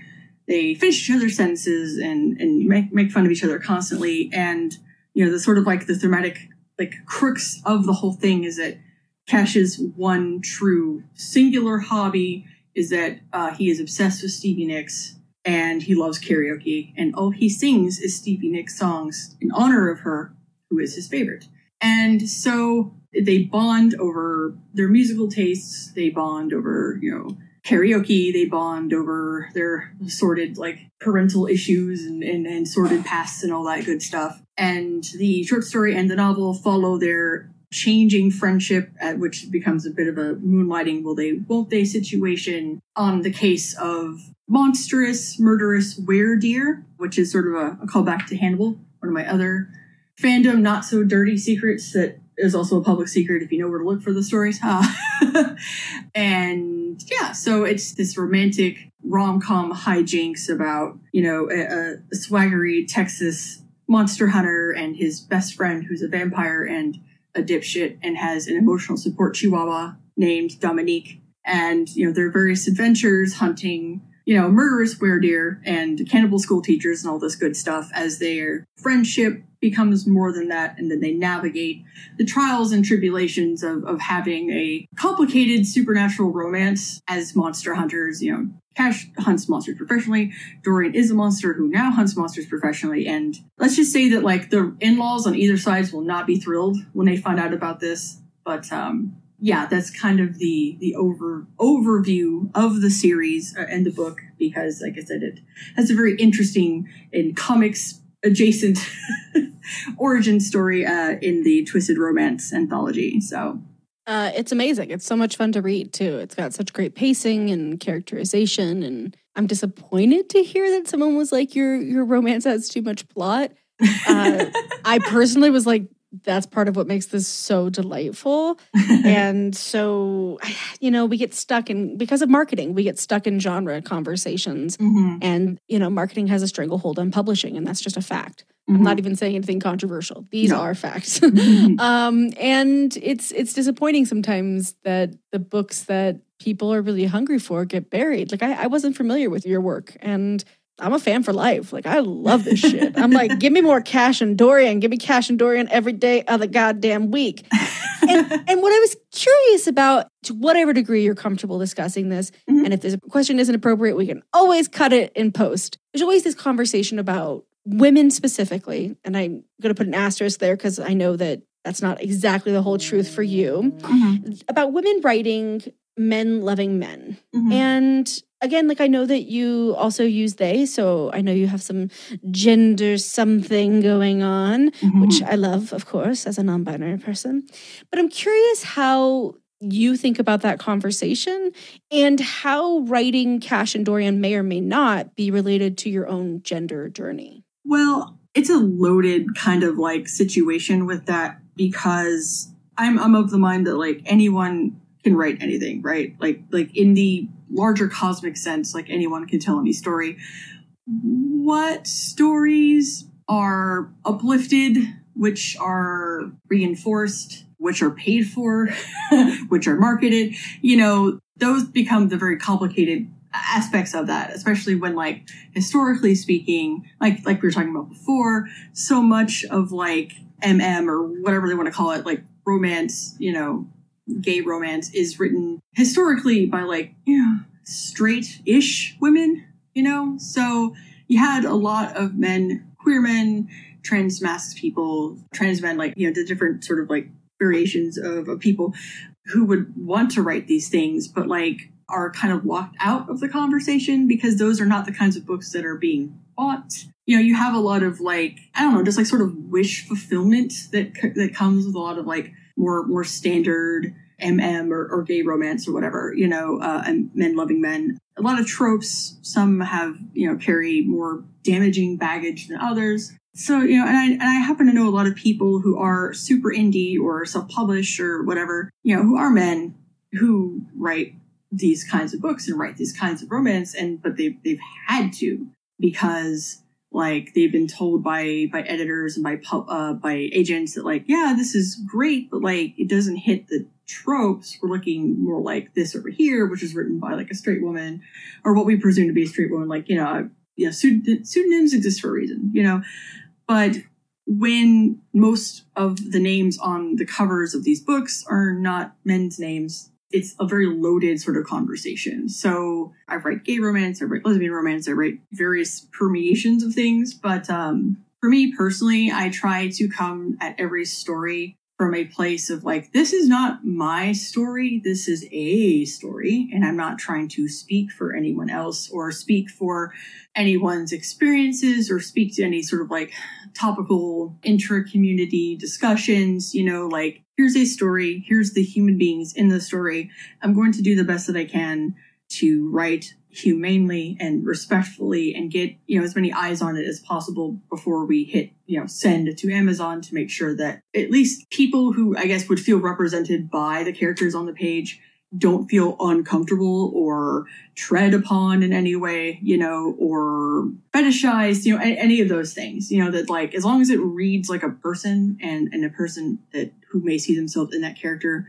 They finish each other's sentences and, and make, make fun of each other constantly. And, you know, the sort of like the thematic, like crux of the whole thing is that Cash's one true singular hobby is that uh, he is obsessed with Stevie Nicks and he loves karaoke. And all he sings is Stevie Nicks songs in honor of her, who is his favorite. And so they bond over their musical tastes. They bond over, you know, karaoke. They bond over their sordid, like, parental issues and, and, and sordid pasts and all that good stuff. And the short story and the novel follow their changing friendship, at which becomes a bit of a moonlighting will they, won't they situation on the case of monstrous, murderous were-deer, which is sort of a, a callback to Hannibal, one of my other fandom not so dirty secrets that is also a public secret if you know where to look for the stories. Uh, and yeah, so it's this romantic rom com hijinks about, you know, a, a, swaggery Texas monster hunter and his best friend who's a vampire and a dipshit and has an emotional support chihuahua named Dominique. And, you know, their various adventures hunting you know, murderous were-deer and cannibal school teachers and all this good stuff as their friendship becomes more than that and then they navigate the trials and tribulations of, of having a complicated supernatural romance as monster hunters you know cash hunts monsters professionally. Dorian is a monster who now hunts monsters professionally. And let's just say that like the in-laws on either sides will not be thrilled when they find out about this. But um yeah that's kind of the the over overview of the series uh, and the book because like i said it has a very interesting and comics adjacent origin story uh, in the Twisted Romance anthology. So uh, it's amazing. It's so much fun to read too. It's got such great pacing and characterization, and I'm disappointed to hear that someone was like, "Your your romance has too much plot." Uh, I personally was like, that's part of what makes this so delightful. and so, you know, we get stuck in, because of marketing, we get stuck in genre conversations. Mm-hmm. And, you know, marketing has a stranglehold on publishing, and that's just a fact. Mm-hmm. I'm not even saying anything controversial. These no. are facts. Mm-hmm. um, and it's it's disappointing sometimes that the books that people are really hungry for get buried. Like I, I wasn't familiar with your work, and I'm a fan for life. Like I love this shit. I'm like, give me more Cash and Dorian. Give me Cash and Dorian every day of the goddamn week. and, and what I was curious about, to whatever degree you're comfortable discussing this, mm-hmm. and if this question isn't appropriate, we can always cut it in post. There's always this conversation about women specifically, and I'm going to put an asterisk there because I know that that's not exactly the whole truth for you, mm-hmm. about women writing men loving men. Mhm. And again, like I know that you also use they, so I know you have some gender something going on, mm-hmm. which I love, of course, as a non binary person. But I'm curious how you think about that conversation and how writing Cash and Dorian may or may not be related to your own gender journey. Well, it's a loaded kind of like situation with that because I'm I'm of the mind that like anyone can write anything, right? Like like in the larger cosmic sense, like anyone can tell any story. What stories are uplifted, which are reinforced, which are paid for, which are marketed, you know, those become the very complicated aspects of that, especially when like historically speaking, like like we were talking about before, so much of like MM or whatever they want to call it, like romance, you know, gay romance is written historically by like, you know, straight-ish women, you know? So you had a lot of men, queer men, trans masc people, trans men, like, you know, the different sort of like variations of, of people who would want to write these things, but like are kind of locked out of the conversation because those are not the kinds of books that are being bought. You know, you have a lot of like, I don't know, just like sort of wish fulfillment that that comes with a lot of like more more standard MM or, or gay romance or whatever, you know, uh, and men loving men. A lot of tropes. Some have, you know, carry more damaging baggage than others. So, you know, and I, and I happen to know a lot of people who are super indie or self published or whatever, you know, who are men who write these kinds of books and write these kinds of romance and but they've they've had to because like they've been told by by editors and by uh, by agents that like yeah this is great but like it doesn't hit the tropes. We're looking more like this over here which is written by like a straight woman or what we presume to be a straight woman like you know know pseudonyms exist for a reason you know? But when most of the names on the covers of these books are not men's names it's a very loaded sort of conversation. So I write gay romance, I write lesbian romance, I write various permeations of things. But um, for me personally, I try to come at every story from a place of like, this is not my story, this is a story, and I'm not trying to speak for anyone else or speak for anyone's experiences or speak to any sort of like topical intra community discussions, you know, like here's a story, here's the human beings in the story. I'm going to do the best that I can to write humanely and respectfully and get, you know, as many eyes on it as possible before we hit, you know, send to Amazon to make sure that at least people who I guess would feel represented by the characters on the page don't feel uncomfortable or tread upon in any way, you know, or fetishized, you know, any, of those things, you know, that like as long as it reads like a person and and a person that who may see themselves in that character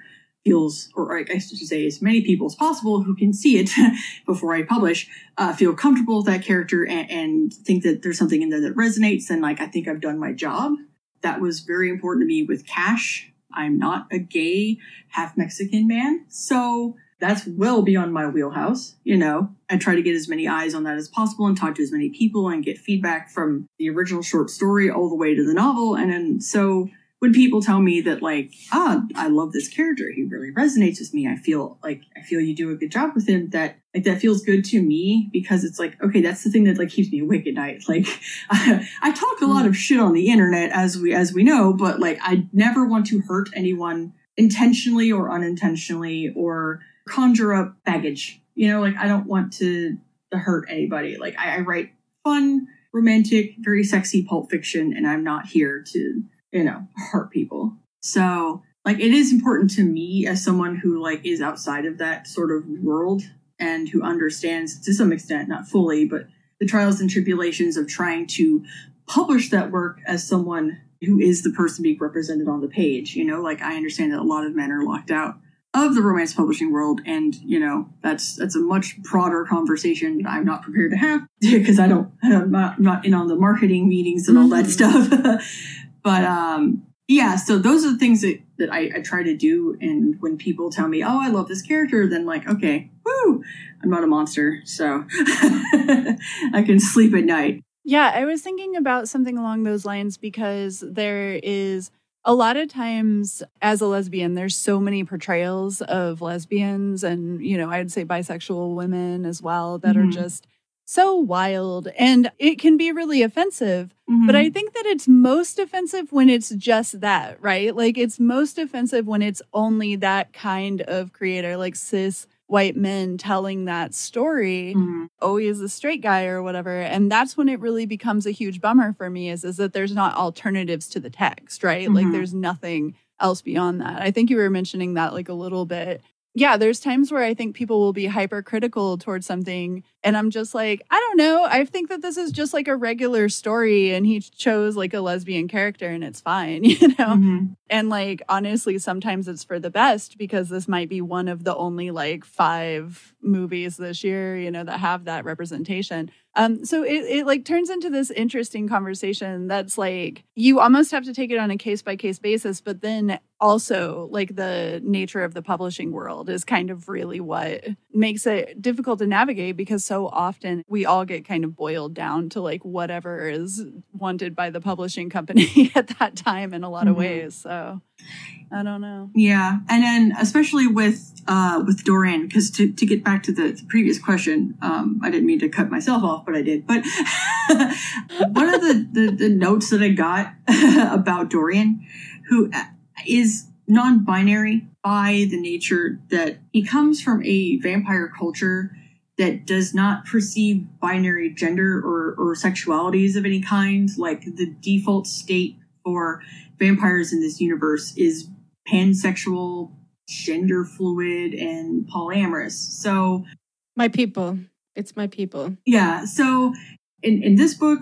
feels, or I should say, as many people as possible who can see it before I publish, uh, feel comfortable with that character and, and think that there's something in there that resonates, then like I think I've done my job. That was very important to me with Cash. I'm not a gay, half Mexican man. So that's well beyond my wheelhouse. You know, I try to get as many eyes on that as possible and talk to as many people and get feedback from the original short story all the way to the novel. And then so when people tell me that like, ah, I love this character, he really resonates with me. I feel like I feel you do a good job with him. That like that feels good to me because it's like, okay, that's the thing that like keeps me awake at night. Like I, talk a lot of shit on the internet as we as we know, but like I never want to hurt anyone intentionally or unintentionally or conjure up baggage. You know, like I don't want to, to hurt anybody. Like I, I write fun, romantic, very sexy pulp fiction, and I'm not here to you know, hurt people. So, like, it is important to me as someone who, like, is outside of that sort of world and who understands to some extent, not fully, but the trials and tribulations of trying to publish that work as someone who is the person being represented on the page. You know, like, I understand that a lot of men are locked out of the romance publishing world and you know that's that's a much broader conversation that i'm not prepared to have because i don't i'm not, I'm not in on the marketing meetings and all that mm-hmm. stuff but um yeah so those are the things that that I, I, try to do and when people tell me oh i love this character then like okay woo i'm not a monster so i can sleep at night yeah i was thinking about something along those lines because there is a lot of times as a lesbian, there's so many portrayals of lesbians and, you know, I'd say bisexual women as well that Mhm. are just so wild and it can be really offensive. But Mhm. I think that it's most offensive when it's just that, right? Like it's most offensive when it's only that kind of creator, like cis white men telling that story Mhm. oh he's a straight guy or whatever and that's when it really becomes a huge bummer for me is is that there's not alternatives to the text right like Mhm. there's nothing else beyond that i think you were mentioning that like a little bit yeah there's times where i think people will be hypercritical towards something and i'm just like i don't know i think that this is just like a regular story and he chose like a lesbian character and it's fine you know Mhm. and like honestly, sometimes it's for the best because this might be one of the only like five movies this year, you know, that have that representation. Um, so it, it like turns into this interesting conversation that's like you almost have to take it on a case by case basis, but then also like the nature of the publishing world is kind of really what makes it difficult to navigate because so often we all get kind of boiled down to like whatever is wanted by the publishing company at that time in a lot of Mhm. ways. So I don't know. Yeah, and then especially with uh, with Dorian, because to, to get back to the, the previous question, um, I didn't mean to cut myself off, but I did. But one of the, the the notes that I got about Dorian, who is non-binary by the nature that he comes from a vampire culture that does not perceive binary gender or, or sexualities of any kind. Like the default state for vampires in this universe is pansexual, gender fluid, and polyamorous. So My people. It's my people. yeah, so in in this book,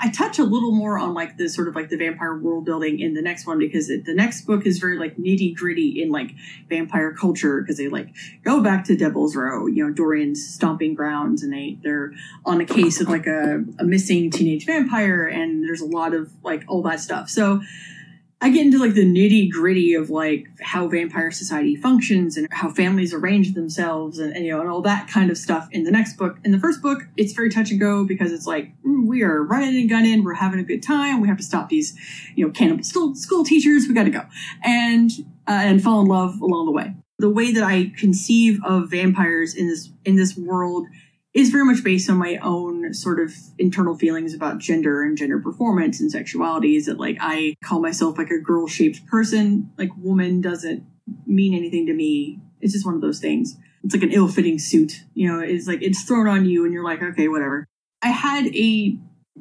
I touch a little more on like the sort of like the vampire world building in the next one because it, the next book is very like nitty gritty in like vampire culture because they like go back to Devil's Row, you know, Dorian's stomping grounds, and they they're on a case of like a, a missing teenage vampire, and there's a lot of like all that stuff. So I get into like the nitty gritty of like how vampire society functions and how families arrange themselves and, and you know and all that kind of stuff in the next book. In the first book, it's very touch and go because it's like mm, we are running and gunning, we're having a good time, we have to stop these you know cannibal school, school teachers, we got to go and uh, and fall in love along the way. The way that I conceive of vampires in this in this world is very much based on my own sort of internal feelings about gender and gender performance and sexuality is that like I call myself like a girl shaped person. Like woman doesn't mean anything to me. It's just one of those things. It's like an ill fitting suit. You know, it's like it's thrown on you and you're like, okay, whatever. I had a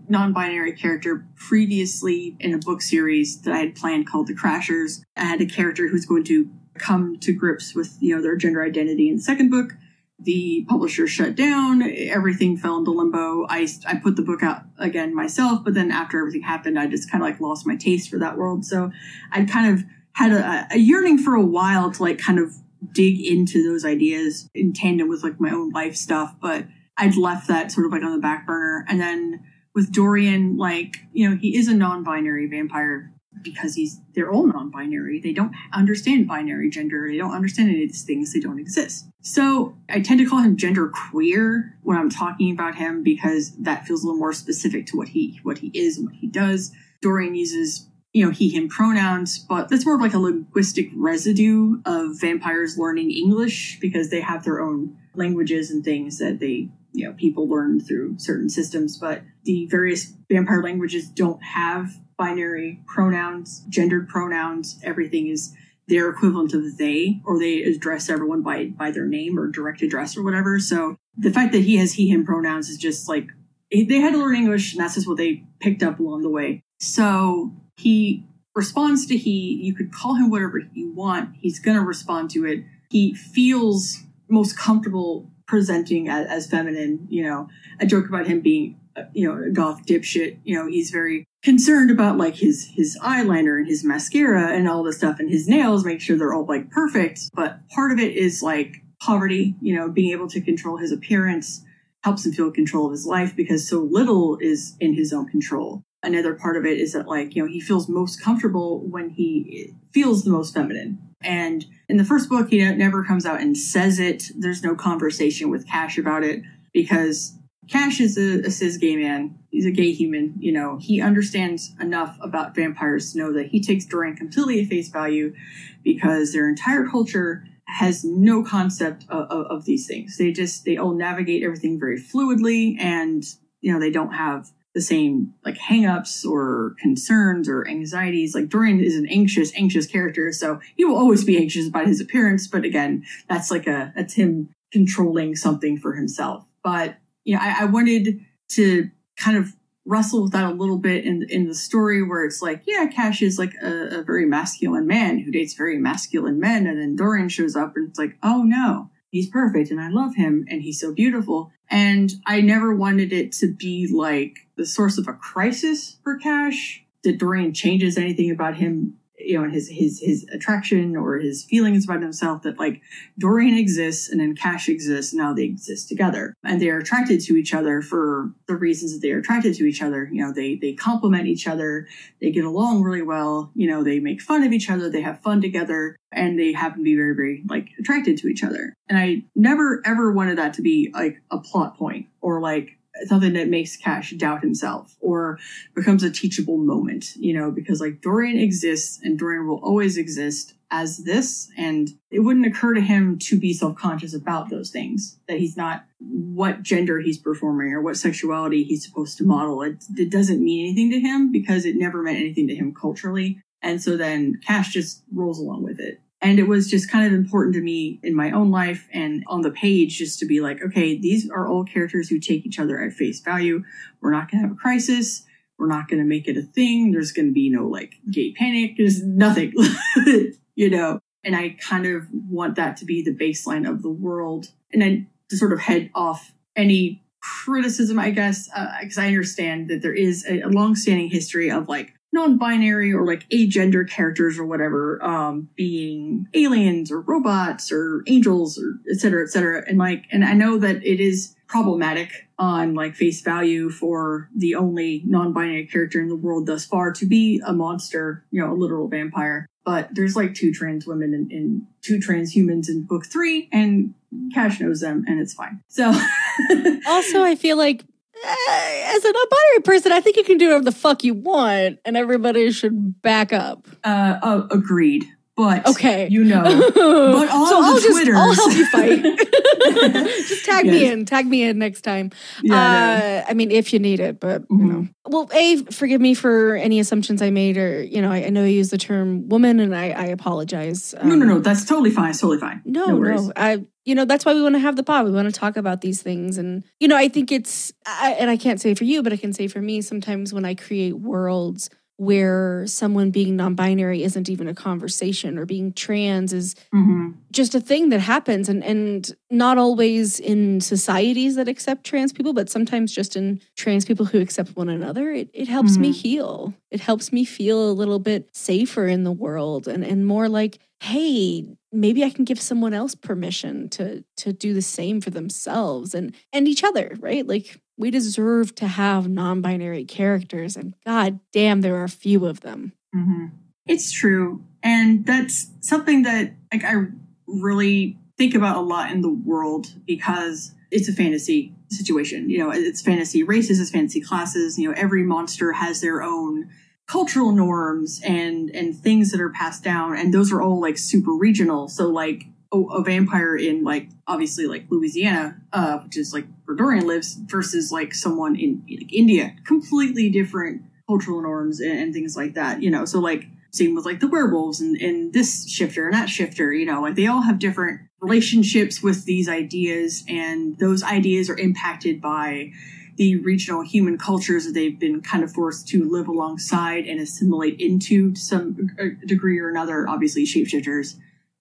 non binary character previously in a book series that I had planned called The Crashers. I had a character who's going to come to grips with, you know, their gender identity in the second book the publisher shut down everything fell into limbo. I i put the book out again myself but then after everything happened i just kind of like lost my taste for that world. So i kind of had a, a yearning for a while to like kind of dig into those ideas in tandem with like my own life stuff but i'd left that sort of like on the back burner. And then with dorian like you know he is a non-binary vampire because he's they're all non-binary. They don't understand binary gender. They don't understand any of these things. They don't exist. So i tend to call him gender queer when i'm talking about him because that feels a little more specific to what he what he is and what he does. Dorian uses you know he him pronouns but that's more of like a linguistic residue of vampires learning english because they have their own languages and things that they you know people learn through certain systems. But the various vampire languages don't have binary pronouns, gendered pronouns. Everything is their equivalent of they, or they address everyone by by their name or direct address or whatever. So the fact that he has he him pronouns is just like eh, they had to learn English, and that's just what they picked up along the way. So he responds to he. You could call him whatever you want. He's gonna respond to it. He feels most comfortable presenting as, as feminine. You know, a joke about him being you know, a goth dipshit. You know, he's very concerned about like his his eyeliner and his mascara and all this stuff and his nails, make sure they're all like perfect. But part of it is like poverty, you know, being able to control his appearance helps him feel control of his life because so little is in his own control. Another part of it is that like, you know, he feels most comfortable when he feels the most feminine. And in the first book, he never comes out and says it. There's no conversation with Cash about it because Cash is a, a cis gay man. he's a gay human, you know, he understands enough about vampires to know that he takes Dorian completely at face value because their entire culture has no concept of, of, of, these things. They just they all navigate everything very fluidly, and you know they don't have the same like hangups or concerns or anxieties. Like Dorian is an anxious, anxious character, so he will always be anxious about his appearance. But again, that's like a that's him controlling something for himself. But you know, I, I wanted to kind of wrestle with that a little bit in in the story where it's like, yeah, Cash is like a, a, very masculine man who dates very masculine men, and then Dorian shows up and it's like, oh no, he's perfect and I love him and he's so beautiful. And I never wanted it to be like the source of a crisis for Cash. That Dorian changes anything about him you know, his his his attraction or his feelings about himself that like Dorian exists and then Cash exists. Now they exist together, and they are attracted to each other for the reasons that they are attracted to each other. You know, they they complement each other. They get along really well. You know, they make fun of each other. They have fun together, and they happen to be very very like attracted to each other. And I never ever wanted that to be like a plot point or like something that makes Cash doubt himself or becomes a teachable moment, you know, because like Dorian exists and Dorian will always exist as this. And it wouldn't occur to him to be self conscious about those things, that he's not what gender he's performing or what sexuality he's supposed to model. It, it doesn't mean anything to him because it never meant anything to him culturally. And so then Cash just rolls along with it. And it was just kind of important to me in my own life and on the page just to be like, okay, these are all characters who take each other at face value. We're not going to have a crisis. We're not going to make it a thing. There's going to be no like gay panic. There's nothing, you know? And I kind of want that to be the baseline of the world. And then to sort of head off any criticism, I guess, because uh, I understand that there is a, a long-standing history of like non-binary or like agender characters or whatever um being aliens or robots or angels or et cetera et cetera. And like and i know that it is problematic on like face value for the only non-binary character in the world thus far to be a monster you know a literal vampire. But there's like two trans women and, and two trans humans in book three and cash knows them and it's fine. So also i feel like as a non-binary person, I think you can do whatever the fuck you want, and everybody should back up. Uh, uh agreed. But okay, you know, but all so I'll just I'll help you fight. just tag yes. me in, tag me in next time. Yeah, uh, I mean, if you need it, but mm-hmm. you know. Well, a forgive me for any assumptions I made, or you know, I, I know I use the term woman, and I, I apologize. Um, no, no, no, um, that's totally fine. It's totally fine. No, no, no I you know that's why we want to have the pod we want to talk about these things and you know i think it's I, and i can't say for you but i can say for me sometimes when i create worlds where someone being non-binary isn't even a conversation or being trans is mm-hmm. just a thing that happens and and not always in societies that accept trans people but sometimes just in trans people who accept one another it, it helps mm-hmm. me heal it helps me feel a little bit safer in the world and and more like hey maybe i can give someone else permission to to do the same for themselves and and each other right like we deserve to have non binary characters, and god damn, there are few of them. Mm-hmm. It's true. And that's something that like I really think about a lot in the world because it's a fantasy situation. You know, it's fantasy races, it's fantasy classes. You know, every monster has their own cultural norms and and things that are passed down, and those are all like super regional. So like a, vampire in like obviously like Louisiana, uh, which is like where Dorian lives, versus like someone in like India, completely different cultural norms and, and, things like that. You know, so like same with like the werewolves and, and this shifter and that shifter. You know, like they all have different relationships with these ideas, and those ideas are impacted by the regional human cultures that they've been kind of forced to live alongside and assimilate into to some degree or another. Obviously, shapeshifters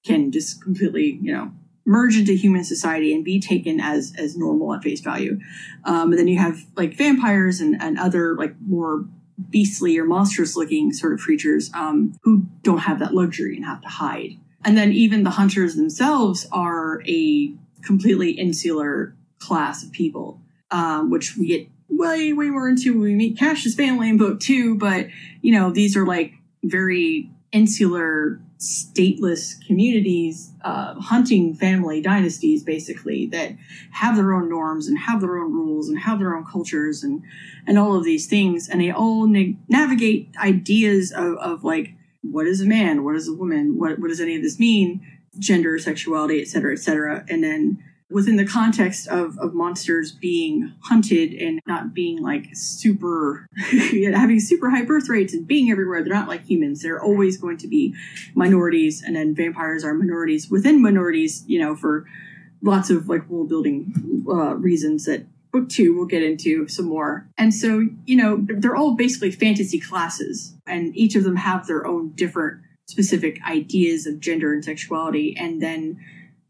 can just completely, you know, merge into human society and be taken as as normal at face value. Um, and then you have like vampires and, and other like more beastly or monstrous looking sort of creatures um, who don't have that luxury and have to hide. And then even the hunters themselves are a completely insular class of people, um, which we get way, way more into when we meet Cash's family in book two. But, you know, these are like very insular stateless communities, uh, hunting family dynasties, basically that have their own norms and have their own rules and have their own cultures and and all of these things, and they all na- navigate ideas of, of like what is a man, what is a woman, what what does any of this mean, gender, sexuality, et cetera, et cetera, and then within the context of, of monsters being hunted and not being like super having super high birth rates and being everywhere. They're not like humans. They're always going to be minorities and then vampires are minorities within minorities you know for lots of like world building uh, reasons that book two we'll get into some more. And so you know they're all basically fantasy classes and each of them have their own different specific ideas of gender and sexuality. And then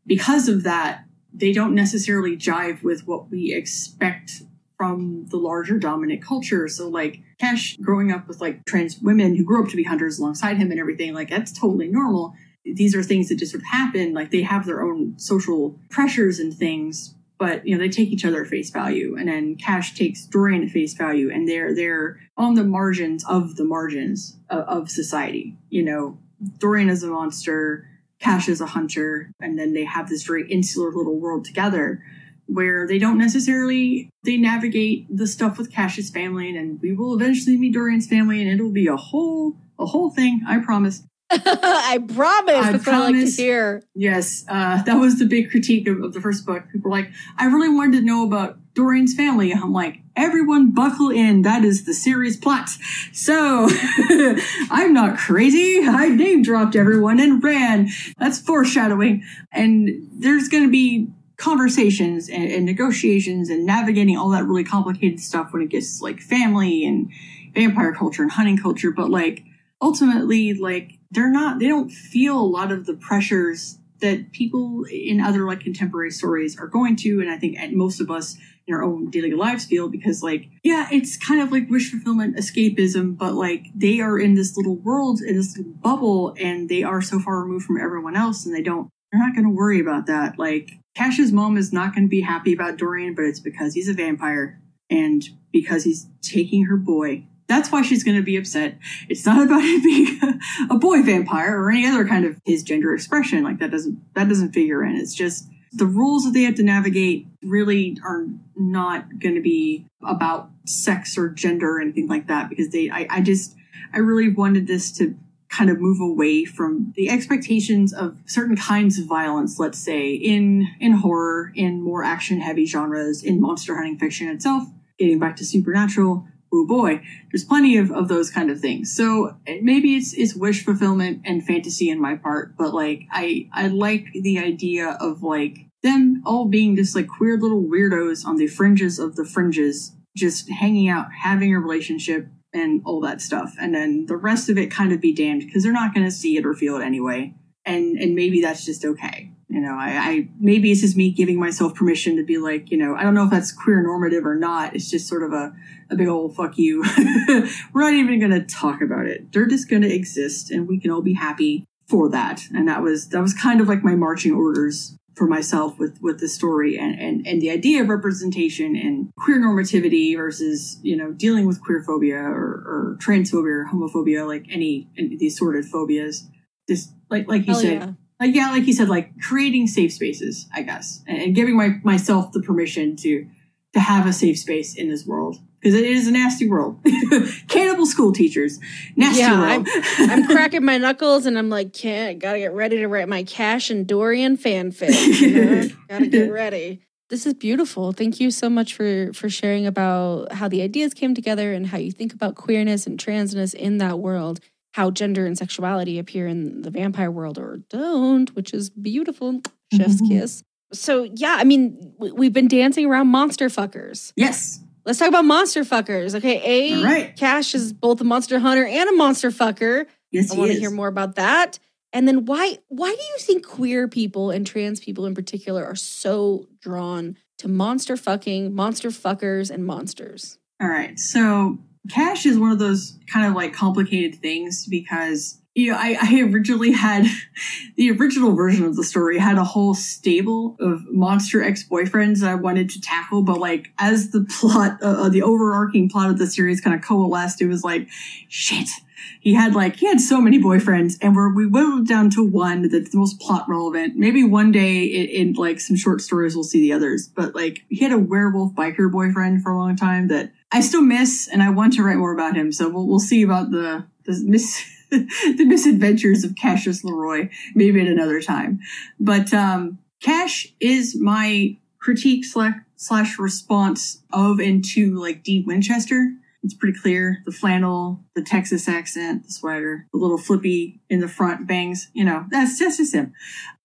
because of that they don't necessarily jive with what we expect from the larger dominant culture. So like Cash growing up with like trans women who grew up to be hunters alongside him and everything, like that's totally normal. These are things that just sort of happen. Like they have their own social pressures and things, but you know, they take each other at face value. And then Cash takes Dorian at face value and they're they're on the margins of the margins of, of society. You know, Dorian is a monster Cash is a hunter, and then they have this very insular little world together where they don't necessarily they navigate the stuff with Cash's family, and, and we will eventually meet Dorian's family, and it'll be a whole a whole thing. I promise. I promise. I That's promise. like to hear. Yes, uh, that was the big critique of, of the first book. People were like, I really wanted to know about Dorian's family. I'm like, everyone buckle in. That is the series plot. So I'm not crazy. I name dropped everyone and ran. That's foreshadowing. And there's going to be conversations and, and negotiations and navigating all that really complicated stuff when it gets like family and vampire culture and hunting culture. But like ultimately, like they're not, they don't feel a lot of the pressures that people in other like contemporary stories are going to. And I think most of us in our own daily lives feel because like yeah it's kind of like wish fulfillment escapism but like they are in this little world in this little bubble and they are so far removed from everyone else and they don't they're not going to worry about that like cash's mom is not going to be happy about dorian but it's because he's a vampire and because he's taking her boy that's why she's going to be upset. It's not about him being a boy vampire or any other kind of his gender expression. Like that doesn't that doesn't figure in. It's just the rules that they have to navigate really are not going to be about sex or gender or anything like that because they I, I just i really wanted this to kind of move away from the expectations of certain kinds of violence let's say in in horror in more action heavy genres in monster hunting fiction itself getting back to supernatural oh boy there's plenty of, of those kind of things. So eh, maybe it's it's wish fulfillment and fantasy in my part but like i i like the idea of like them all being just like queer little weirdos on the fringes of the fringes just hanging out having a relationship and all that stuff. And then the rest of it kind of be damned because they're not going to see it or feel it anyway. And and maybe that's just okay you know I, I maybe it's just me giving myself permission to be like you know i don't know if that's queer normative or not. It's just sort of a, a big old fuck you. We're not even going to talk about it. They're just going to exist and we can all be happy for that. And that was that was kind of like my marching orders for myself with with the story and, and and the idea of representation and queer normativity versus you know dealing with queer phobia or, or transphobia or homophobia like any, any these sorted phobias. Just like like you said yeah. Like yeah like you said like creating safe spaces i guess and, and giving my myself the permission to to have a safe space in this world because it is a nasty world cannibal school teachers nasty yeah, world I'm, I'm cracking my knuckles and I'm like, can't, gotta get ready to write my Cash and Dorian fanfic. You know? gotta get ready. This is beautiful. Thank you so much for for sharing about how the ideas came together and how you think about queerness and transness in that world. How gender and sexuality appear in the vampire world or don't, which is beautiful. Chef's Mhm. kiss. So yeah, I mean, we- we've been dancing around monster fuckers. yes Let's talk about monster fuckers. Okay, A right. Cash is both a monster hunter and a monster fucker. yes I want to hear more about that. And then why why do you think queer people and trans people in particular are so drawn to monster fucking, monster fuckers, and monsters? All right. So cash is one of those kind of like complicated things because you know, I, I originally had the original version of the story had a whole stable of monster ex-boyfriends that I wanted to tackle, but like as the plot, uh, the overarching plot of the series kind of coalesced, it was like, shit. He had like he had so many boyfriends, and we're we whittled down to one that's the most plot relevant. Maybe one day in, in like some short stories we'll see the others, but like he had a werewolf biker boyfriend for a long time that I still miss, and I want to write more about him. So we'll we'll see about the the miss the misadventures of Cassius Leroy, maybe at another time. But um, Cash is my critique slash, slash response of and to like Dean Winchester. It's pretty clear the flannel, the Texas accent, the sweater, the little flippy in the front bangs. You know, that's, that's just him.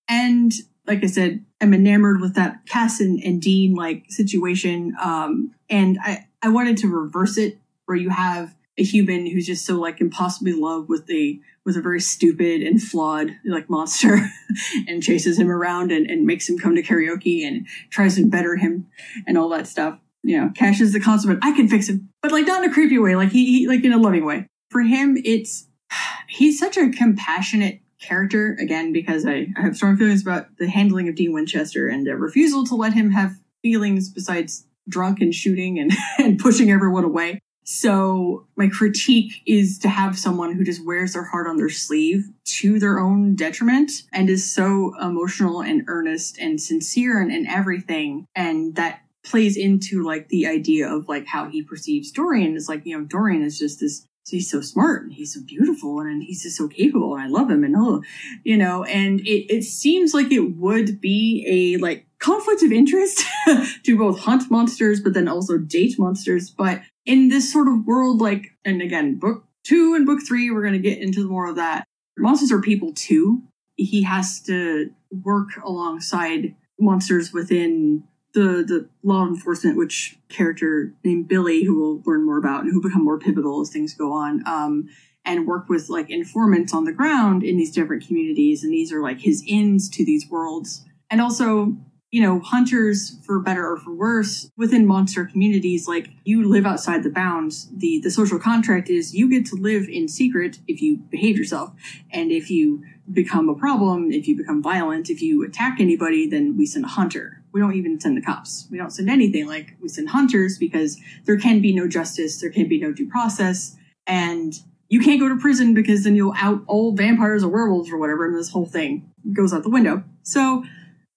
And like I said, I'm enamored with that Cass and, and Dean like situation. Um, and I, I wanted to reverse it where you have a human who's just so like impossibly loved with a with a very stupid and flawed like monster and chases him around and, and makes him come to karaoke and tries to better him and all that stuff. You know, Cash is the consummate. I can fix him, but like not in a creepy way, like he, he like in a loving way. For him, it's he's such a compassionate character again because I, I have strong feelings about the handling of Dean Winchester and the refusal to let him have feelings besides drunk and shooting and, and pushing everyone away. So my critique is to have someone who just wears their heart on their sleeve to their own detriment and is so emotional and earnest and sincere and, and everything. And that plays into like the idea of like how he perceives Dorian is like, you know, Dorian is just this he's so smart and he's so beautiful and, he's just so capable and I love him and oh, you know, and it, it seems like it would be a like conflict of interest to both hunt monsters but then also date monsters. But in this sort of world, like, and again, book two and book three, we're going to get into more of that. Monsters are people too. He has to work alongside monsters within the the law enforcement, which character named Billy, who we'll learn more about and who become more pivotal as things go on, um, and work with like informants on the ground in these different communities. And these are like his ins to these worlds. And also you know, hunters, for better or for worse, within monster communities, like you live outside the bounds. The the social contract is you get to live in secret if you behave yourself, and if you become a problem, if you become violent, if you attack anybody, then we send a hunter. We don't even send the cops. We don't send anything. Like we send hunters because there can be no justice, there can be no due process, and you can't go to prison because then you'll out all vampires or werewolves or whatever, and this whole thing goes out the window. So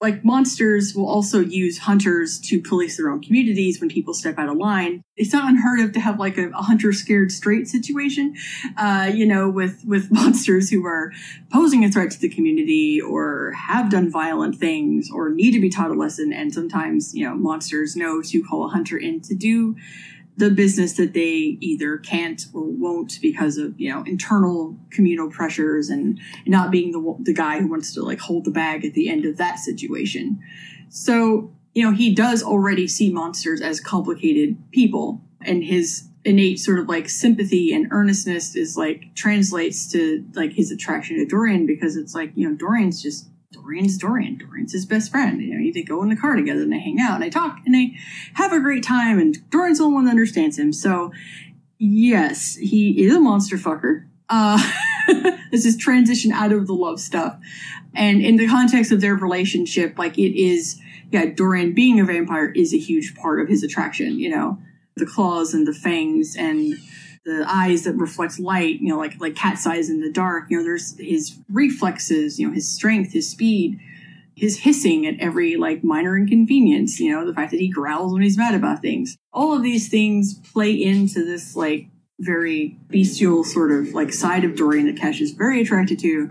like monsters will also use hunters to police their own communities when people step out of line. It's not unheard of to have like a, a hunter scared straight situation, uh, you know, with with monsters who are posing a threat to the community or have done violent things or need to be taught a lesson. And sometimes, you know, monsters know to call a hunter in to do the business that they either can't or won't because of you know internal communal pressures and not being the the guy who wants to like hold the bag at the end of that situation. So you know he does already see monsters as complicated people, and his innate sort of like sympathy and earnestness is like translates to like his attraction to Dorian because it's like you know Dorian's just Dorian's Dorian. Dorian's his best friend. You know, they go in the car together and they hang out and they talk and they have a great time. And Dorian's the only one that understands him. So, yes, he is a monster fucker. Uh, this is transition out of the love stuff. And in the context of their relationship, like it is, yeah, Dorian being a vampire is a huge part of his attraction, you know, the claws and the fangs and the eyes that reflect light, you know, like like cat's eyes in the dark. You know, there's his reflexes, you know, his strength, his speed, his hissing at every like minor inconvenience. You know, the fact that he growls when he's mad about things. All of these things play into this like very bestial sort of like side of Dorian that Cash is very attracted to.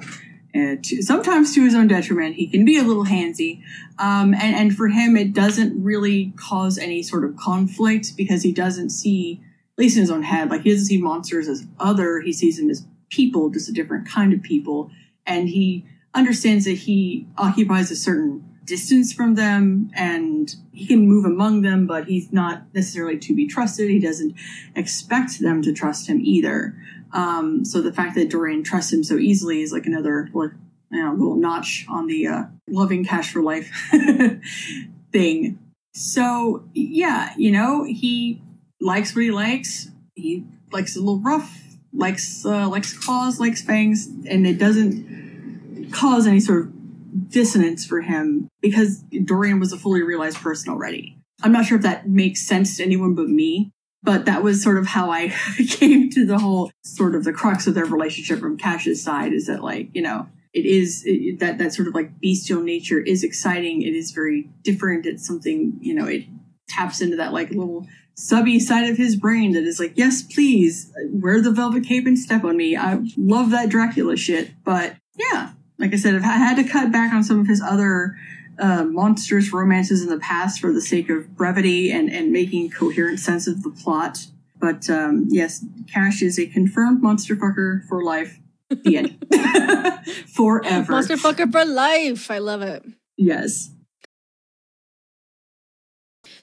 Uh, to, sometimes to his own detriment. He can be a little handsy. Um, and, and for him, it doesn't really cause any sort of conflict because he doesn't see least in his own head. Like he doesn't see monsters as other. He sees them as people, just a different kind of people. And he understands that he occupies a certain distance from them and he can move among them, but he's not necessarily to be trusted. He doesn't expect them to trust him either. Um, so the fact that Dorian trusts him so easily is like another like you know, little notch on the uh, loving cash for life thing. So yeah, you know, he likes what he likes. He likes a little rough. likes uh, likes claws, likes fangs, and it doesn't cause any sort of dissonance for him because Dorian was a fully realized person already. I'm not sure if that makes sense to anyone but me, but that was sort of how I came to the whole sort of the crux of their relationship from Cash's side is that like, you know, it is it, that that sort of like bestial nature is exciting. It is very different. It's something, you know, it taps into that like little subby side of his brain that is like, yes, please wear the velvet cape and step on me. I love that Dracula shit. But yeah, like I said, I've had to cut back on some of his other uh, monstrous romances in the past for the sake of brevity and, and making coherent sense of the plot. But um, yes, Cash is a confirmed monster fucker for life. The end. Forever. Monster fucker for life. I love it. Yes.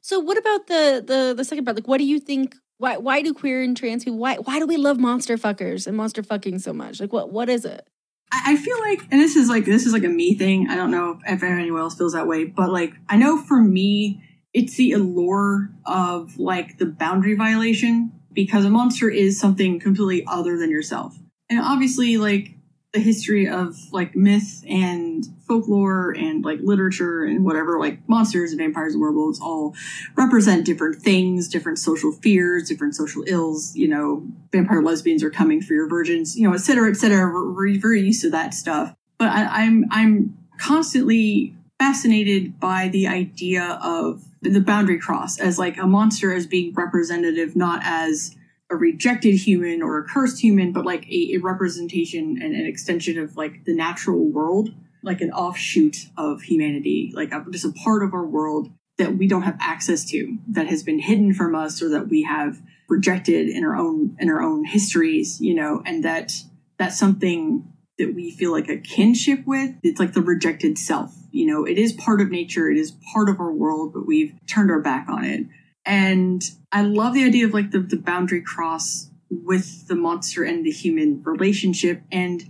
So what about the the the second part? Like what do you think why why do queer and trans people why why do we love monster fuckers and monster fucking so much? Like what what is it? I feel like, and this is like this is like a me thing. I don't know if anyone else feels that way, but like I know for me, it's the allure of like the boundary violation because a monster is something completely other than yourself, and obviously, like the history of like myth and folklore and like literature and whatever like monsters and vampires and werewolves all represent different things different social fears different social ills you know vampire lesbians are coming for your virgins you know et cetera et cetera. We're, very used to that stuff. But I, i'm i'm constantly fascinated by the idea of the boundary cross as like a monster as being representative not as a rejected human or a cursed human, but like a, a representation and an extension of like the natural world, like an offshoot of humanity, like a, just a part of our world that we don't have access to, that has been hidden from us or that we have rejected in our own in our own histories, you know, and that that's something that we feel like a kinship with. It's like the rejected self. You know, it is part of nature, it is part of our world, but we've turned our back on it. And I love the idea of like the, the boundary cross with the monster and the human relationship and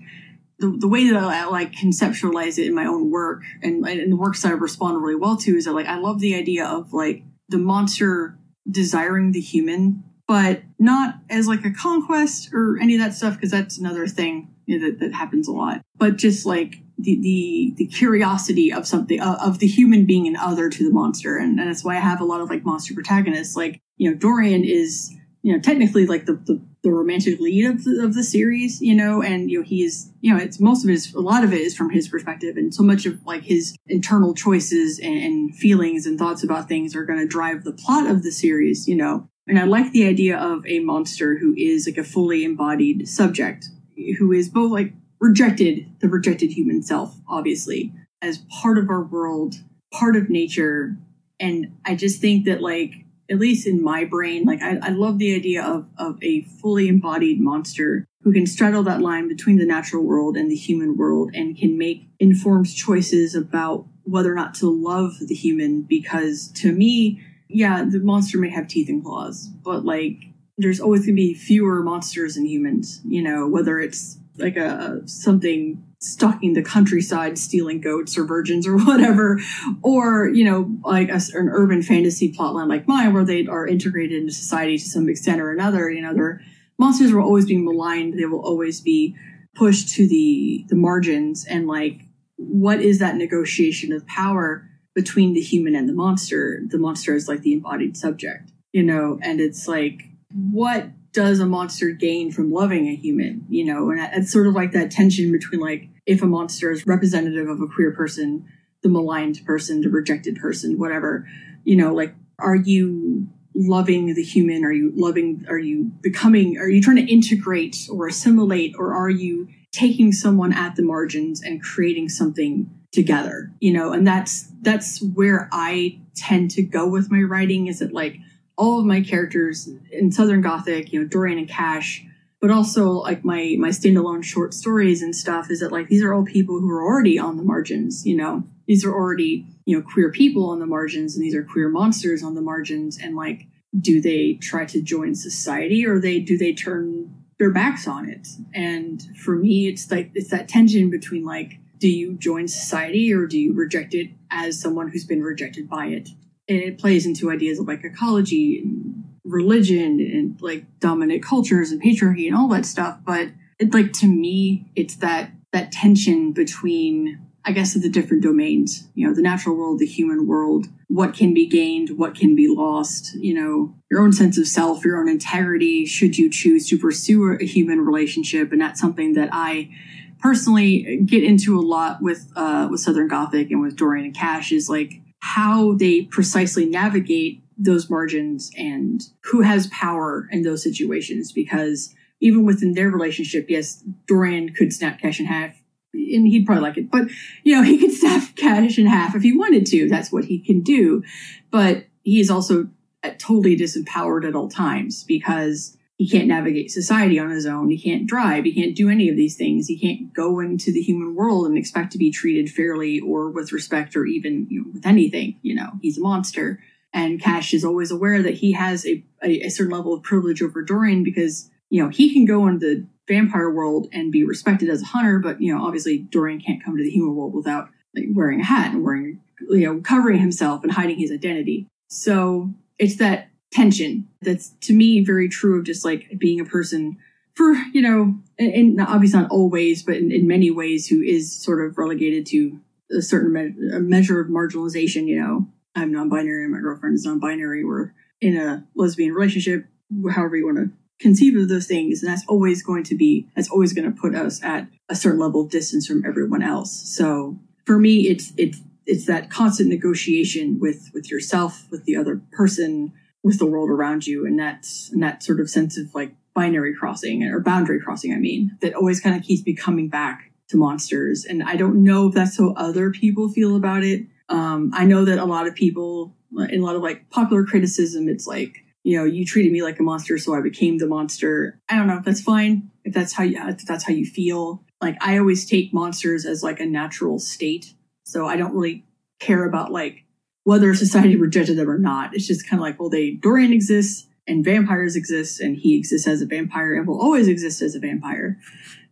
the, the way that I, like conceptualize it in my own work and, and the works that I respond really well to is that like I love the idea of like the monster desiring the human, but not as like a conquest or any of that stuff because that's another thing you know, that, that happens a lot. But just like the the the curiosity of something uh, of the human being and other to the monster. And, and that's why i have a lot of like monster protagonists. Like you know dorian is you know technically like the the, the romantic lead of the, of the series you know and you know he's you know it's most of it is a lot of it is from his perspective. And so much of like his internal choices and, and feelings and thoughts about things are going to drive the plot of the series you know. And i like the idea of a monster who is like a fully embodied subject who is both like rejected the rejected human self, obviously, as part of our world, part of nature. And I just think that, like, at least in my brain, like, I, I love the idea of, of a fully embodied monster who can straddle that line between the natural world and the human world and can make informed choices about whether or not to love the human. Because to me, yeah, the monster may have teeth and claws, but like, there's always going to be fewer monsters than humans, you know, whether it's like a something stalking the countryside stealing goats or virgins or whatever. Or you know like a, an urban fantasy plotline like mine where they are integrated into society to some extent or another you know their monsters will always be maligned. They will always be pushed to the the margins. And like what is that negotiation of power between the human and the monster? The monster is like the embodied subject you know? And it's like what does a monster gain from loving a human? You know, and it's sort of like that tension between like if a monster is representative of a queer person, the maligned person, the rejected person, whatever, you know, like are you loving the human? Are you loving, are you becoming, are you trying to integrate or assimilate, or are you taking someone at the margins and creating something together? You know, and that's, that's where I tend to go with my writing is it like, all of my characters in Southern Gothic, you know, Dorian and Cash, but also like my my standalone short stories and stuff is that like these are all people who are already on the margins, you know. These are already, you know, queer people on the margins and these are queer monsters on the margins and like do they try to join society or they do they turn their backs on it? And for me it's like it's that tension between like do you join society or do you reject it as someone who's been rejected by it? It plays into ideas of like ecology and religion and like dominant cultures and patriarchy and all that stuff. But it, like to me, it's that that tension between I guess the different domains, you know, the natural world, the human world, what can be gained, what can be lost, you know, your own sense of self, your own integrity, should you choose to pursue a human relationship. And that's something that I personally get into a lot with uh, with Southern Gothic and with Dorian and Cash is like how they precisely navigate those margins and who has power in those situations because even within their relationship, yes, Dorian could snap Cash in half and he'd probably like it, but you know, he could snap Cash in half if he wanted to. That's what he can do. But he is also totally disempowered at all times because he can't navigate society on his own. He can't drive. He can't do any of these things. He can't go into the human world and expect to be treated fairly or with respect or even you know, with anything. You know, he's a monster. And Cash is always aware that he has a, a, a certain level of privilege over Dorian because, you know, he can go into the vampire world and be respected as a hunter, but, you know, obviously Dorian can't come to the human world without like, wearing a hat and wearing, you know, covering himself and hiding his identity. So it's that tension that's to me very true of just like being a person for you know and, obviously not always but in, in, many ways who is sort of relegated to a certain me- a measure of marginalization you know? I'm non-binary my girlfriend is non-binary. We're in a lesbian relationship however you want to conceive of those things and that's always going to be that's always going to put us at a certain level of distance from everyone else. So for me it's it's it's that constant negotiation with with yourself with the other person with the world around you and that and that sort of sense of like binary crossing or boundary crossing i mean that always kind of keeps me coming back to monsters. And i don't know if that's how other people feel about it. Um, i know that a lot of people in a lot of like popular criticism it's like you know you treated me like a monster so i became the monster. I don't know if that's fine if that's how you if that's how you feel. Like i always take monsters as like a natural state so i don't really care about like whether society rejected them or not. It's just kind of like, well, they Dorian exists and vampires exist, and he exists as a vampire and will always exist as a vampire.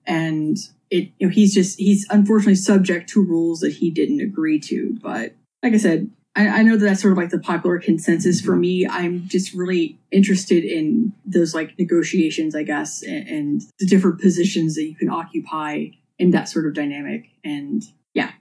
And it, you know, he's just he's unfortunately subject to rules that he didn't agree to. But like I said, I, know that that's sort of like the popular consensus for me. I'm just really interested in those like negotiations, I guess, and, and the different positions that you can occupy in that sort of dynamic. And yeah,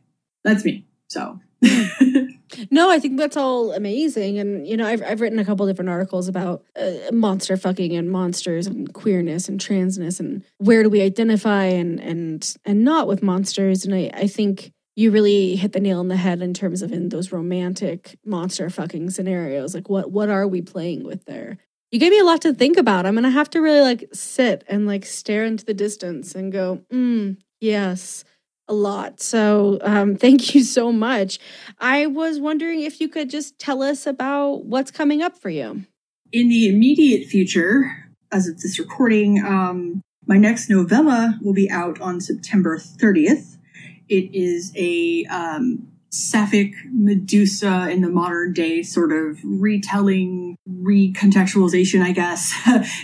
that's me. So. No, I think that's all amazing. And, you know, I've, I've written a couple different articles about uh, monster fucking and monsters and queerness and transness and where do we identify and, and, and not with monsters. And I, I think you really hit the nail on the head in terms of in those romantic monster fucking scenarios. Like, what, what are we playing with there? You gave me a lot to think about. I'm going to have to really like sit and like stare into the distance and go, mm, yes a lot. So um, thank you so much. I was wondering if you could just tell us about what's coming up for you. In the immediate future, as of this recording, um, my next novella will be out on September 30th. It is a um, sapphic Medusa in the modern day sort of retelling, recontextualization, I guess,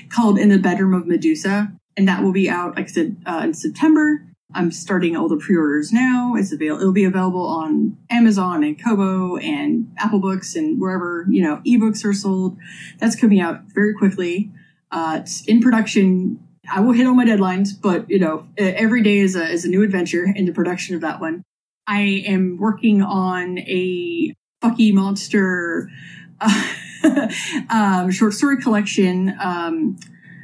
called In the Bedroom of Medusa. And that will be out, like I said, uh, in September. I'm starting all the pre-orders now. It's avail- it'll be available on Amazon and Kobo and Apple Books and wherever, you know, ebooks are sold. That's coming out very quickly. Uh, it's in production. I will hit all my deadlines, but you know, every day is a, is a new adventure in the production of that one. I am working on a fucky monster uh, um, short story collection. Um,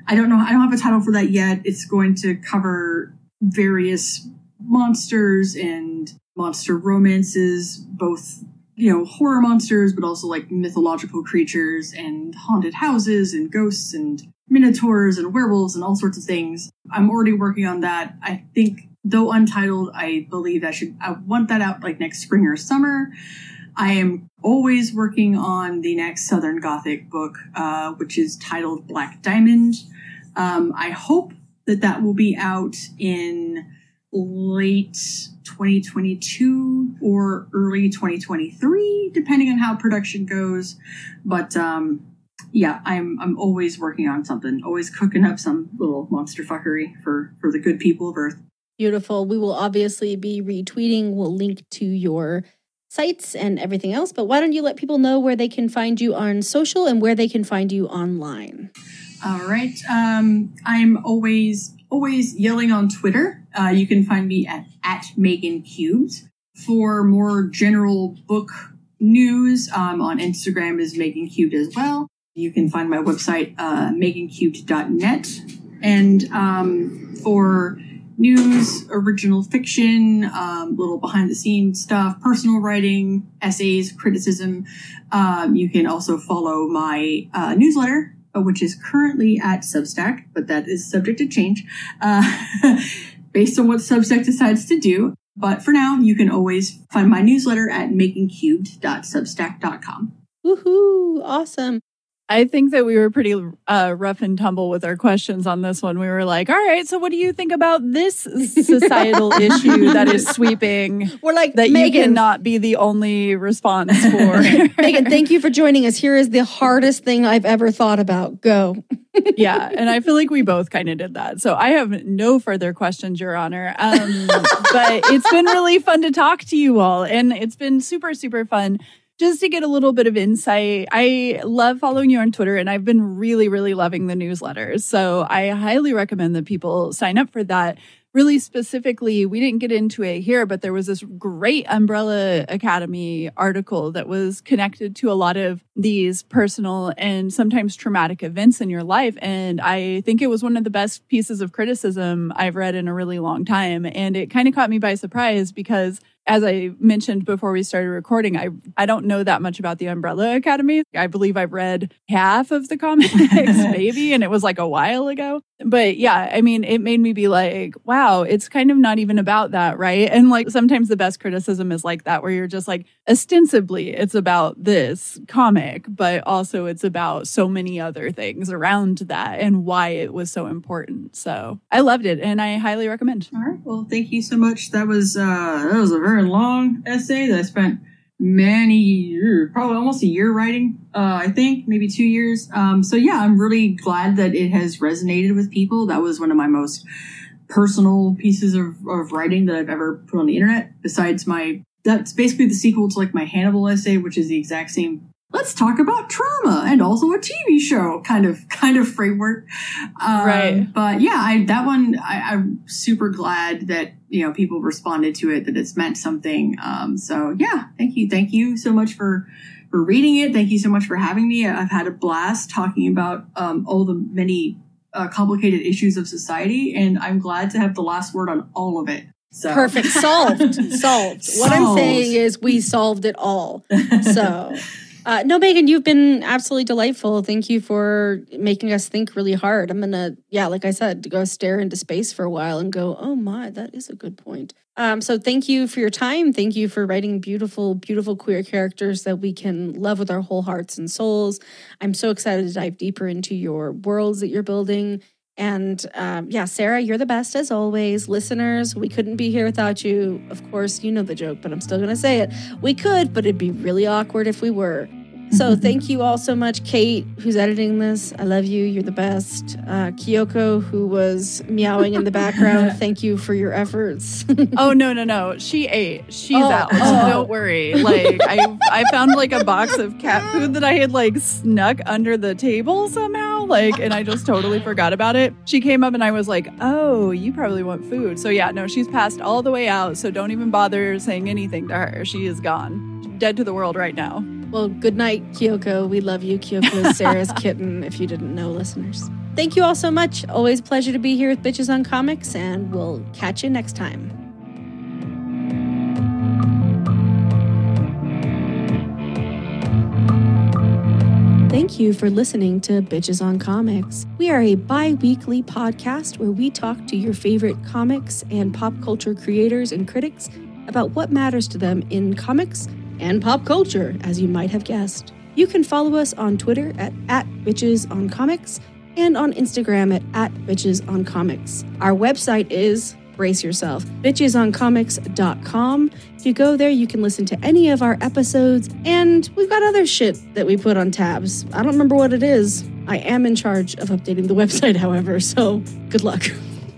I don't know. I don't have a title for that yet. It's going to cover various monsters and monster romances, both you know horror monsters, but also like mythological creatures and haunted houses and ghosts and minotaurs and werewolves and all sorts of things. I'm already working on that. I think though untitled, I believe I should I want that out like next spring or summer. I am always working on the next Southern Gothic book, uh, which is titled Black Diamond. Um, I hope that that will be out in late 2022 or early 2023 depending on how production goes but um yeah i'm i'm always working on something always cooking up some little monster fuckery for for the good people of earth beautiful we will obviously be retweeting we'll link to your sites and everything else. But why don't you let people know where they can find you on social and where they can find you online? All right. Um, I'm always always yelling on Twitter. Uh, you can find me at at Megan Cubed. For more general book news, um, on Instagram is Megan Cubed as well. You can find my website uh, megancubed.net. And um, for news, original fiction, um, little behind the scenes stuff, personal writing, essays, criticism. Um, you can also follow my uh, newsletter, which is currently at Substack, but that is subject to change uh, based on what Substack decides to do. But for now, you can always find my newsletter at megancubed.substack.com. Woohoo! Awesome. I think that we were pretty uh, rough and tumble with our questions on this one. We were like, all right, so what do you think about this societal issue that is sweeping? We're like, that Megan, you cannot be the only response for. Megan, thank you for joining us. Here is the hardest thing I've ever thought about. Go. yeah. And I feel like we both kind of did that. So I have no further questions, Your Honor. Um, but it's been really fun to talk to you all. And it's been super, super fun just to get a little bit of insight, I love following you on Twitter and I've been really, really loving the newsletters. So I highly recommend that people sign up for that. Really specifically, we didn't get into it here, but there was this great Umbrella Academy article that was connected to a lot of these personal and sometimes traumatic events in your life. And I think it was one of the best pieces of criticism I've read in a really long time. And it kind of caught me by surprise because as I mentioned before we started recording, I, I don't know that much about the Umbrella Academy. I believe I've read half of the comics, maybe, and it was like a while ago. But yeah, I mean, it made me be like, wow, it's kind of not even about that, right? And like sometimes the best criticism is like that, where you're just like, ostensibly it's about this comic, but also it's about so many other things around that and why it was so important. So I loved it and I highly recommend. All right. Well, thank you so much. That was, uh, that was a very long essay that I spent many years, probably almost a year writing. Uh, I think maybe two years. Um, so yeah, I'm really glad that it has resonated with people. That was one of my most personal pieces of, of writing that I've ever put on the internet. Besides my, that's basically the sequel to like my Hannibal essay, which is the exact same. Let's talk about trauma and also a TV show kind of kind of framework, um, right? But yeah, I, that one I, I'm super glad that you know people responded to it that it's meant something um so yeah thank you thank you so much for for reading it thank you so much for having me i've had a blast talking about um all the many uh, complicated issues of society and i'm glad to have the last word on all of it so Perfect. Solved. solved. What I'm saying is we solved it all. So, uh, no, Megan, you've been absolutely delightful. Thank you for making us think really hard. I'm to, yeah, like I said, go stare into space for a while and go, oh my, that is a good point. Um, so, thank you for your time. Thank you for writing beautiful, beautiful queer characters that we can love with our whole hearts and souls. I'm so excited to dive deeper into your worlds that you're building. And um, yeah, Sarah, you're the best as always. Listeners, we couldn't be here without you. Of course, you know the joke, but I'm still going to say it. We could, but it'd be really awkward if we were. So thank you all so much, Kate, who's editing this. I love you. You're the best. Uh, Kyoko, who was meowing in the background. Thank you for your efforts. oh no no no she ate she's Oh, out oh. don't worry like i i found like a box of cat food that i had like snuck under the table somehow like and i just totally forgot about it she came up and i was like oh you probably want food so yeah no she's passed all the way out so don't even bother saying anything to her she is gone dead to the world right now well, good night, Kyoko. We love you. Kyoko is Sarah's kitten, if you didn't know, listeners. Thank you all so much. Always a pleasure to be here with Bitches on Comics, and we'll catch you next time. Thank you for listening to Bitches on Comics. We are a bi weekly podcast where we talk to your favorite comics and pop culture creators and critics about what matters to them in comics and pop culture, as you might have guessed. You can follow us on Twitter at, at Bitches on Comics and on Instagram at, at Bitches on Comics. Our website is brace yourself bitchesoncomics.com if you go there you can listen to any of our episodes and we've got other shit that we put on tabs. I don't remember what it is. I am in charge of updating the website however so good luck.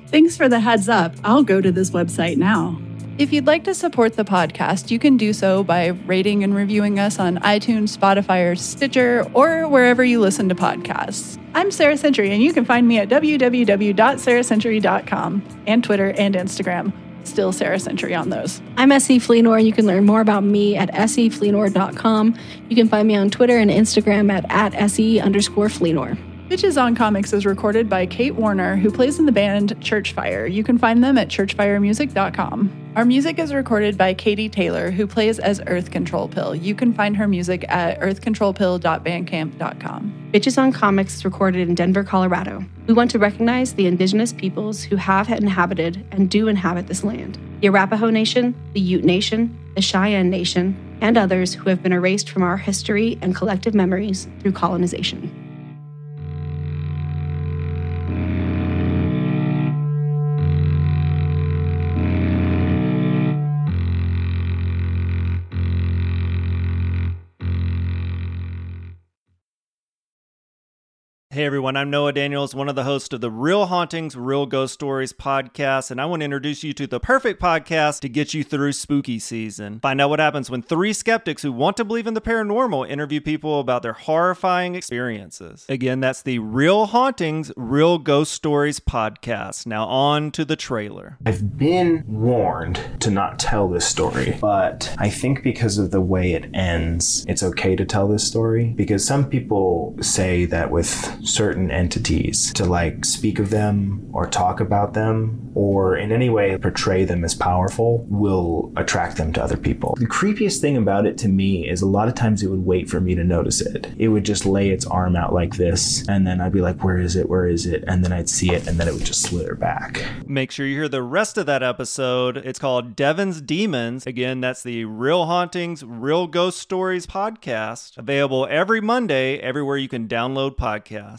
Thanks for the heads up. I'll go to this website now If you'd like to support the podcast, you can do so by rating and reviewing us on iTunes, Spotify, or Stitcher, or wherever you listen to podcasts. I'm Sarah Century, and you can find me at www.sarahcentury.com and Twitter and Instagram. Still Sarah Century on those. I'm SE Fleenor, and you can learn more about me at sefleenor.com. You can find me on Twitter and Instagram at, at se underscore Fleenor. Bitches on Comics is recorded by Kate Warner, who plays in the band Churchfire. You can find them at churchfiremusic.com. Our music is recorded by Katie Taylor, who plays as Earth Control Pill. You can find her music at earthcontrolpill.bandcamp.com. Bitches on Comics is recorded in Denver, Colorado. We want to recognize the indigenous peoples who have inhabited and do inhabit this land the Arapaho Nation, the Ute Nation, the Cheyenne Nation, and others who have been erased from our history and collective memories through colonization. Hey everyone, I'm Noah Daniels, one of the hosts of the Real Hauntings, Real Ghost Stories podcast, and I want to introduce you to the perfect podcast to get you through spooky season. Find out what happens when three skeptics who want to believe in the paranormal interview people about their horrifying experiences. Again, that's the Real Hauntings, Real Ghost Stories podcast. Now on to the trailer. I've been warned to not tell this story, but I think because of the way it ends, it's okay to tell this story because some people say that with certain entities to like speak of them or talk about them or in any way portray them as powerful will attract them to other people. The creepiest thing about it to me is a lot of times it would wait for me to notice it. It would just lay its arm out like this and then I'd be like, where is it? Where is it? And then I'd see it and then it would just slither back. Make sure you hear the rest of that episode. It's called Devon's Demons. Again, that's the Real Hauntings, Real Ghost Stories podcast, available every Monday everywhere you can download podcasts.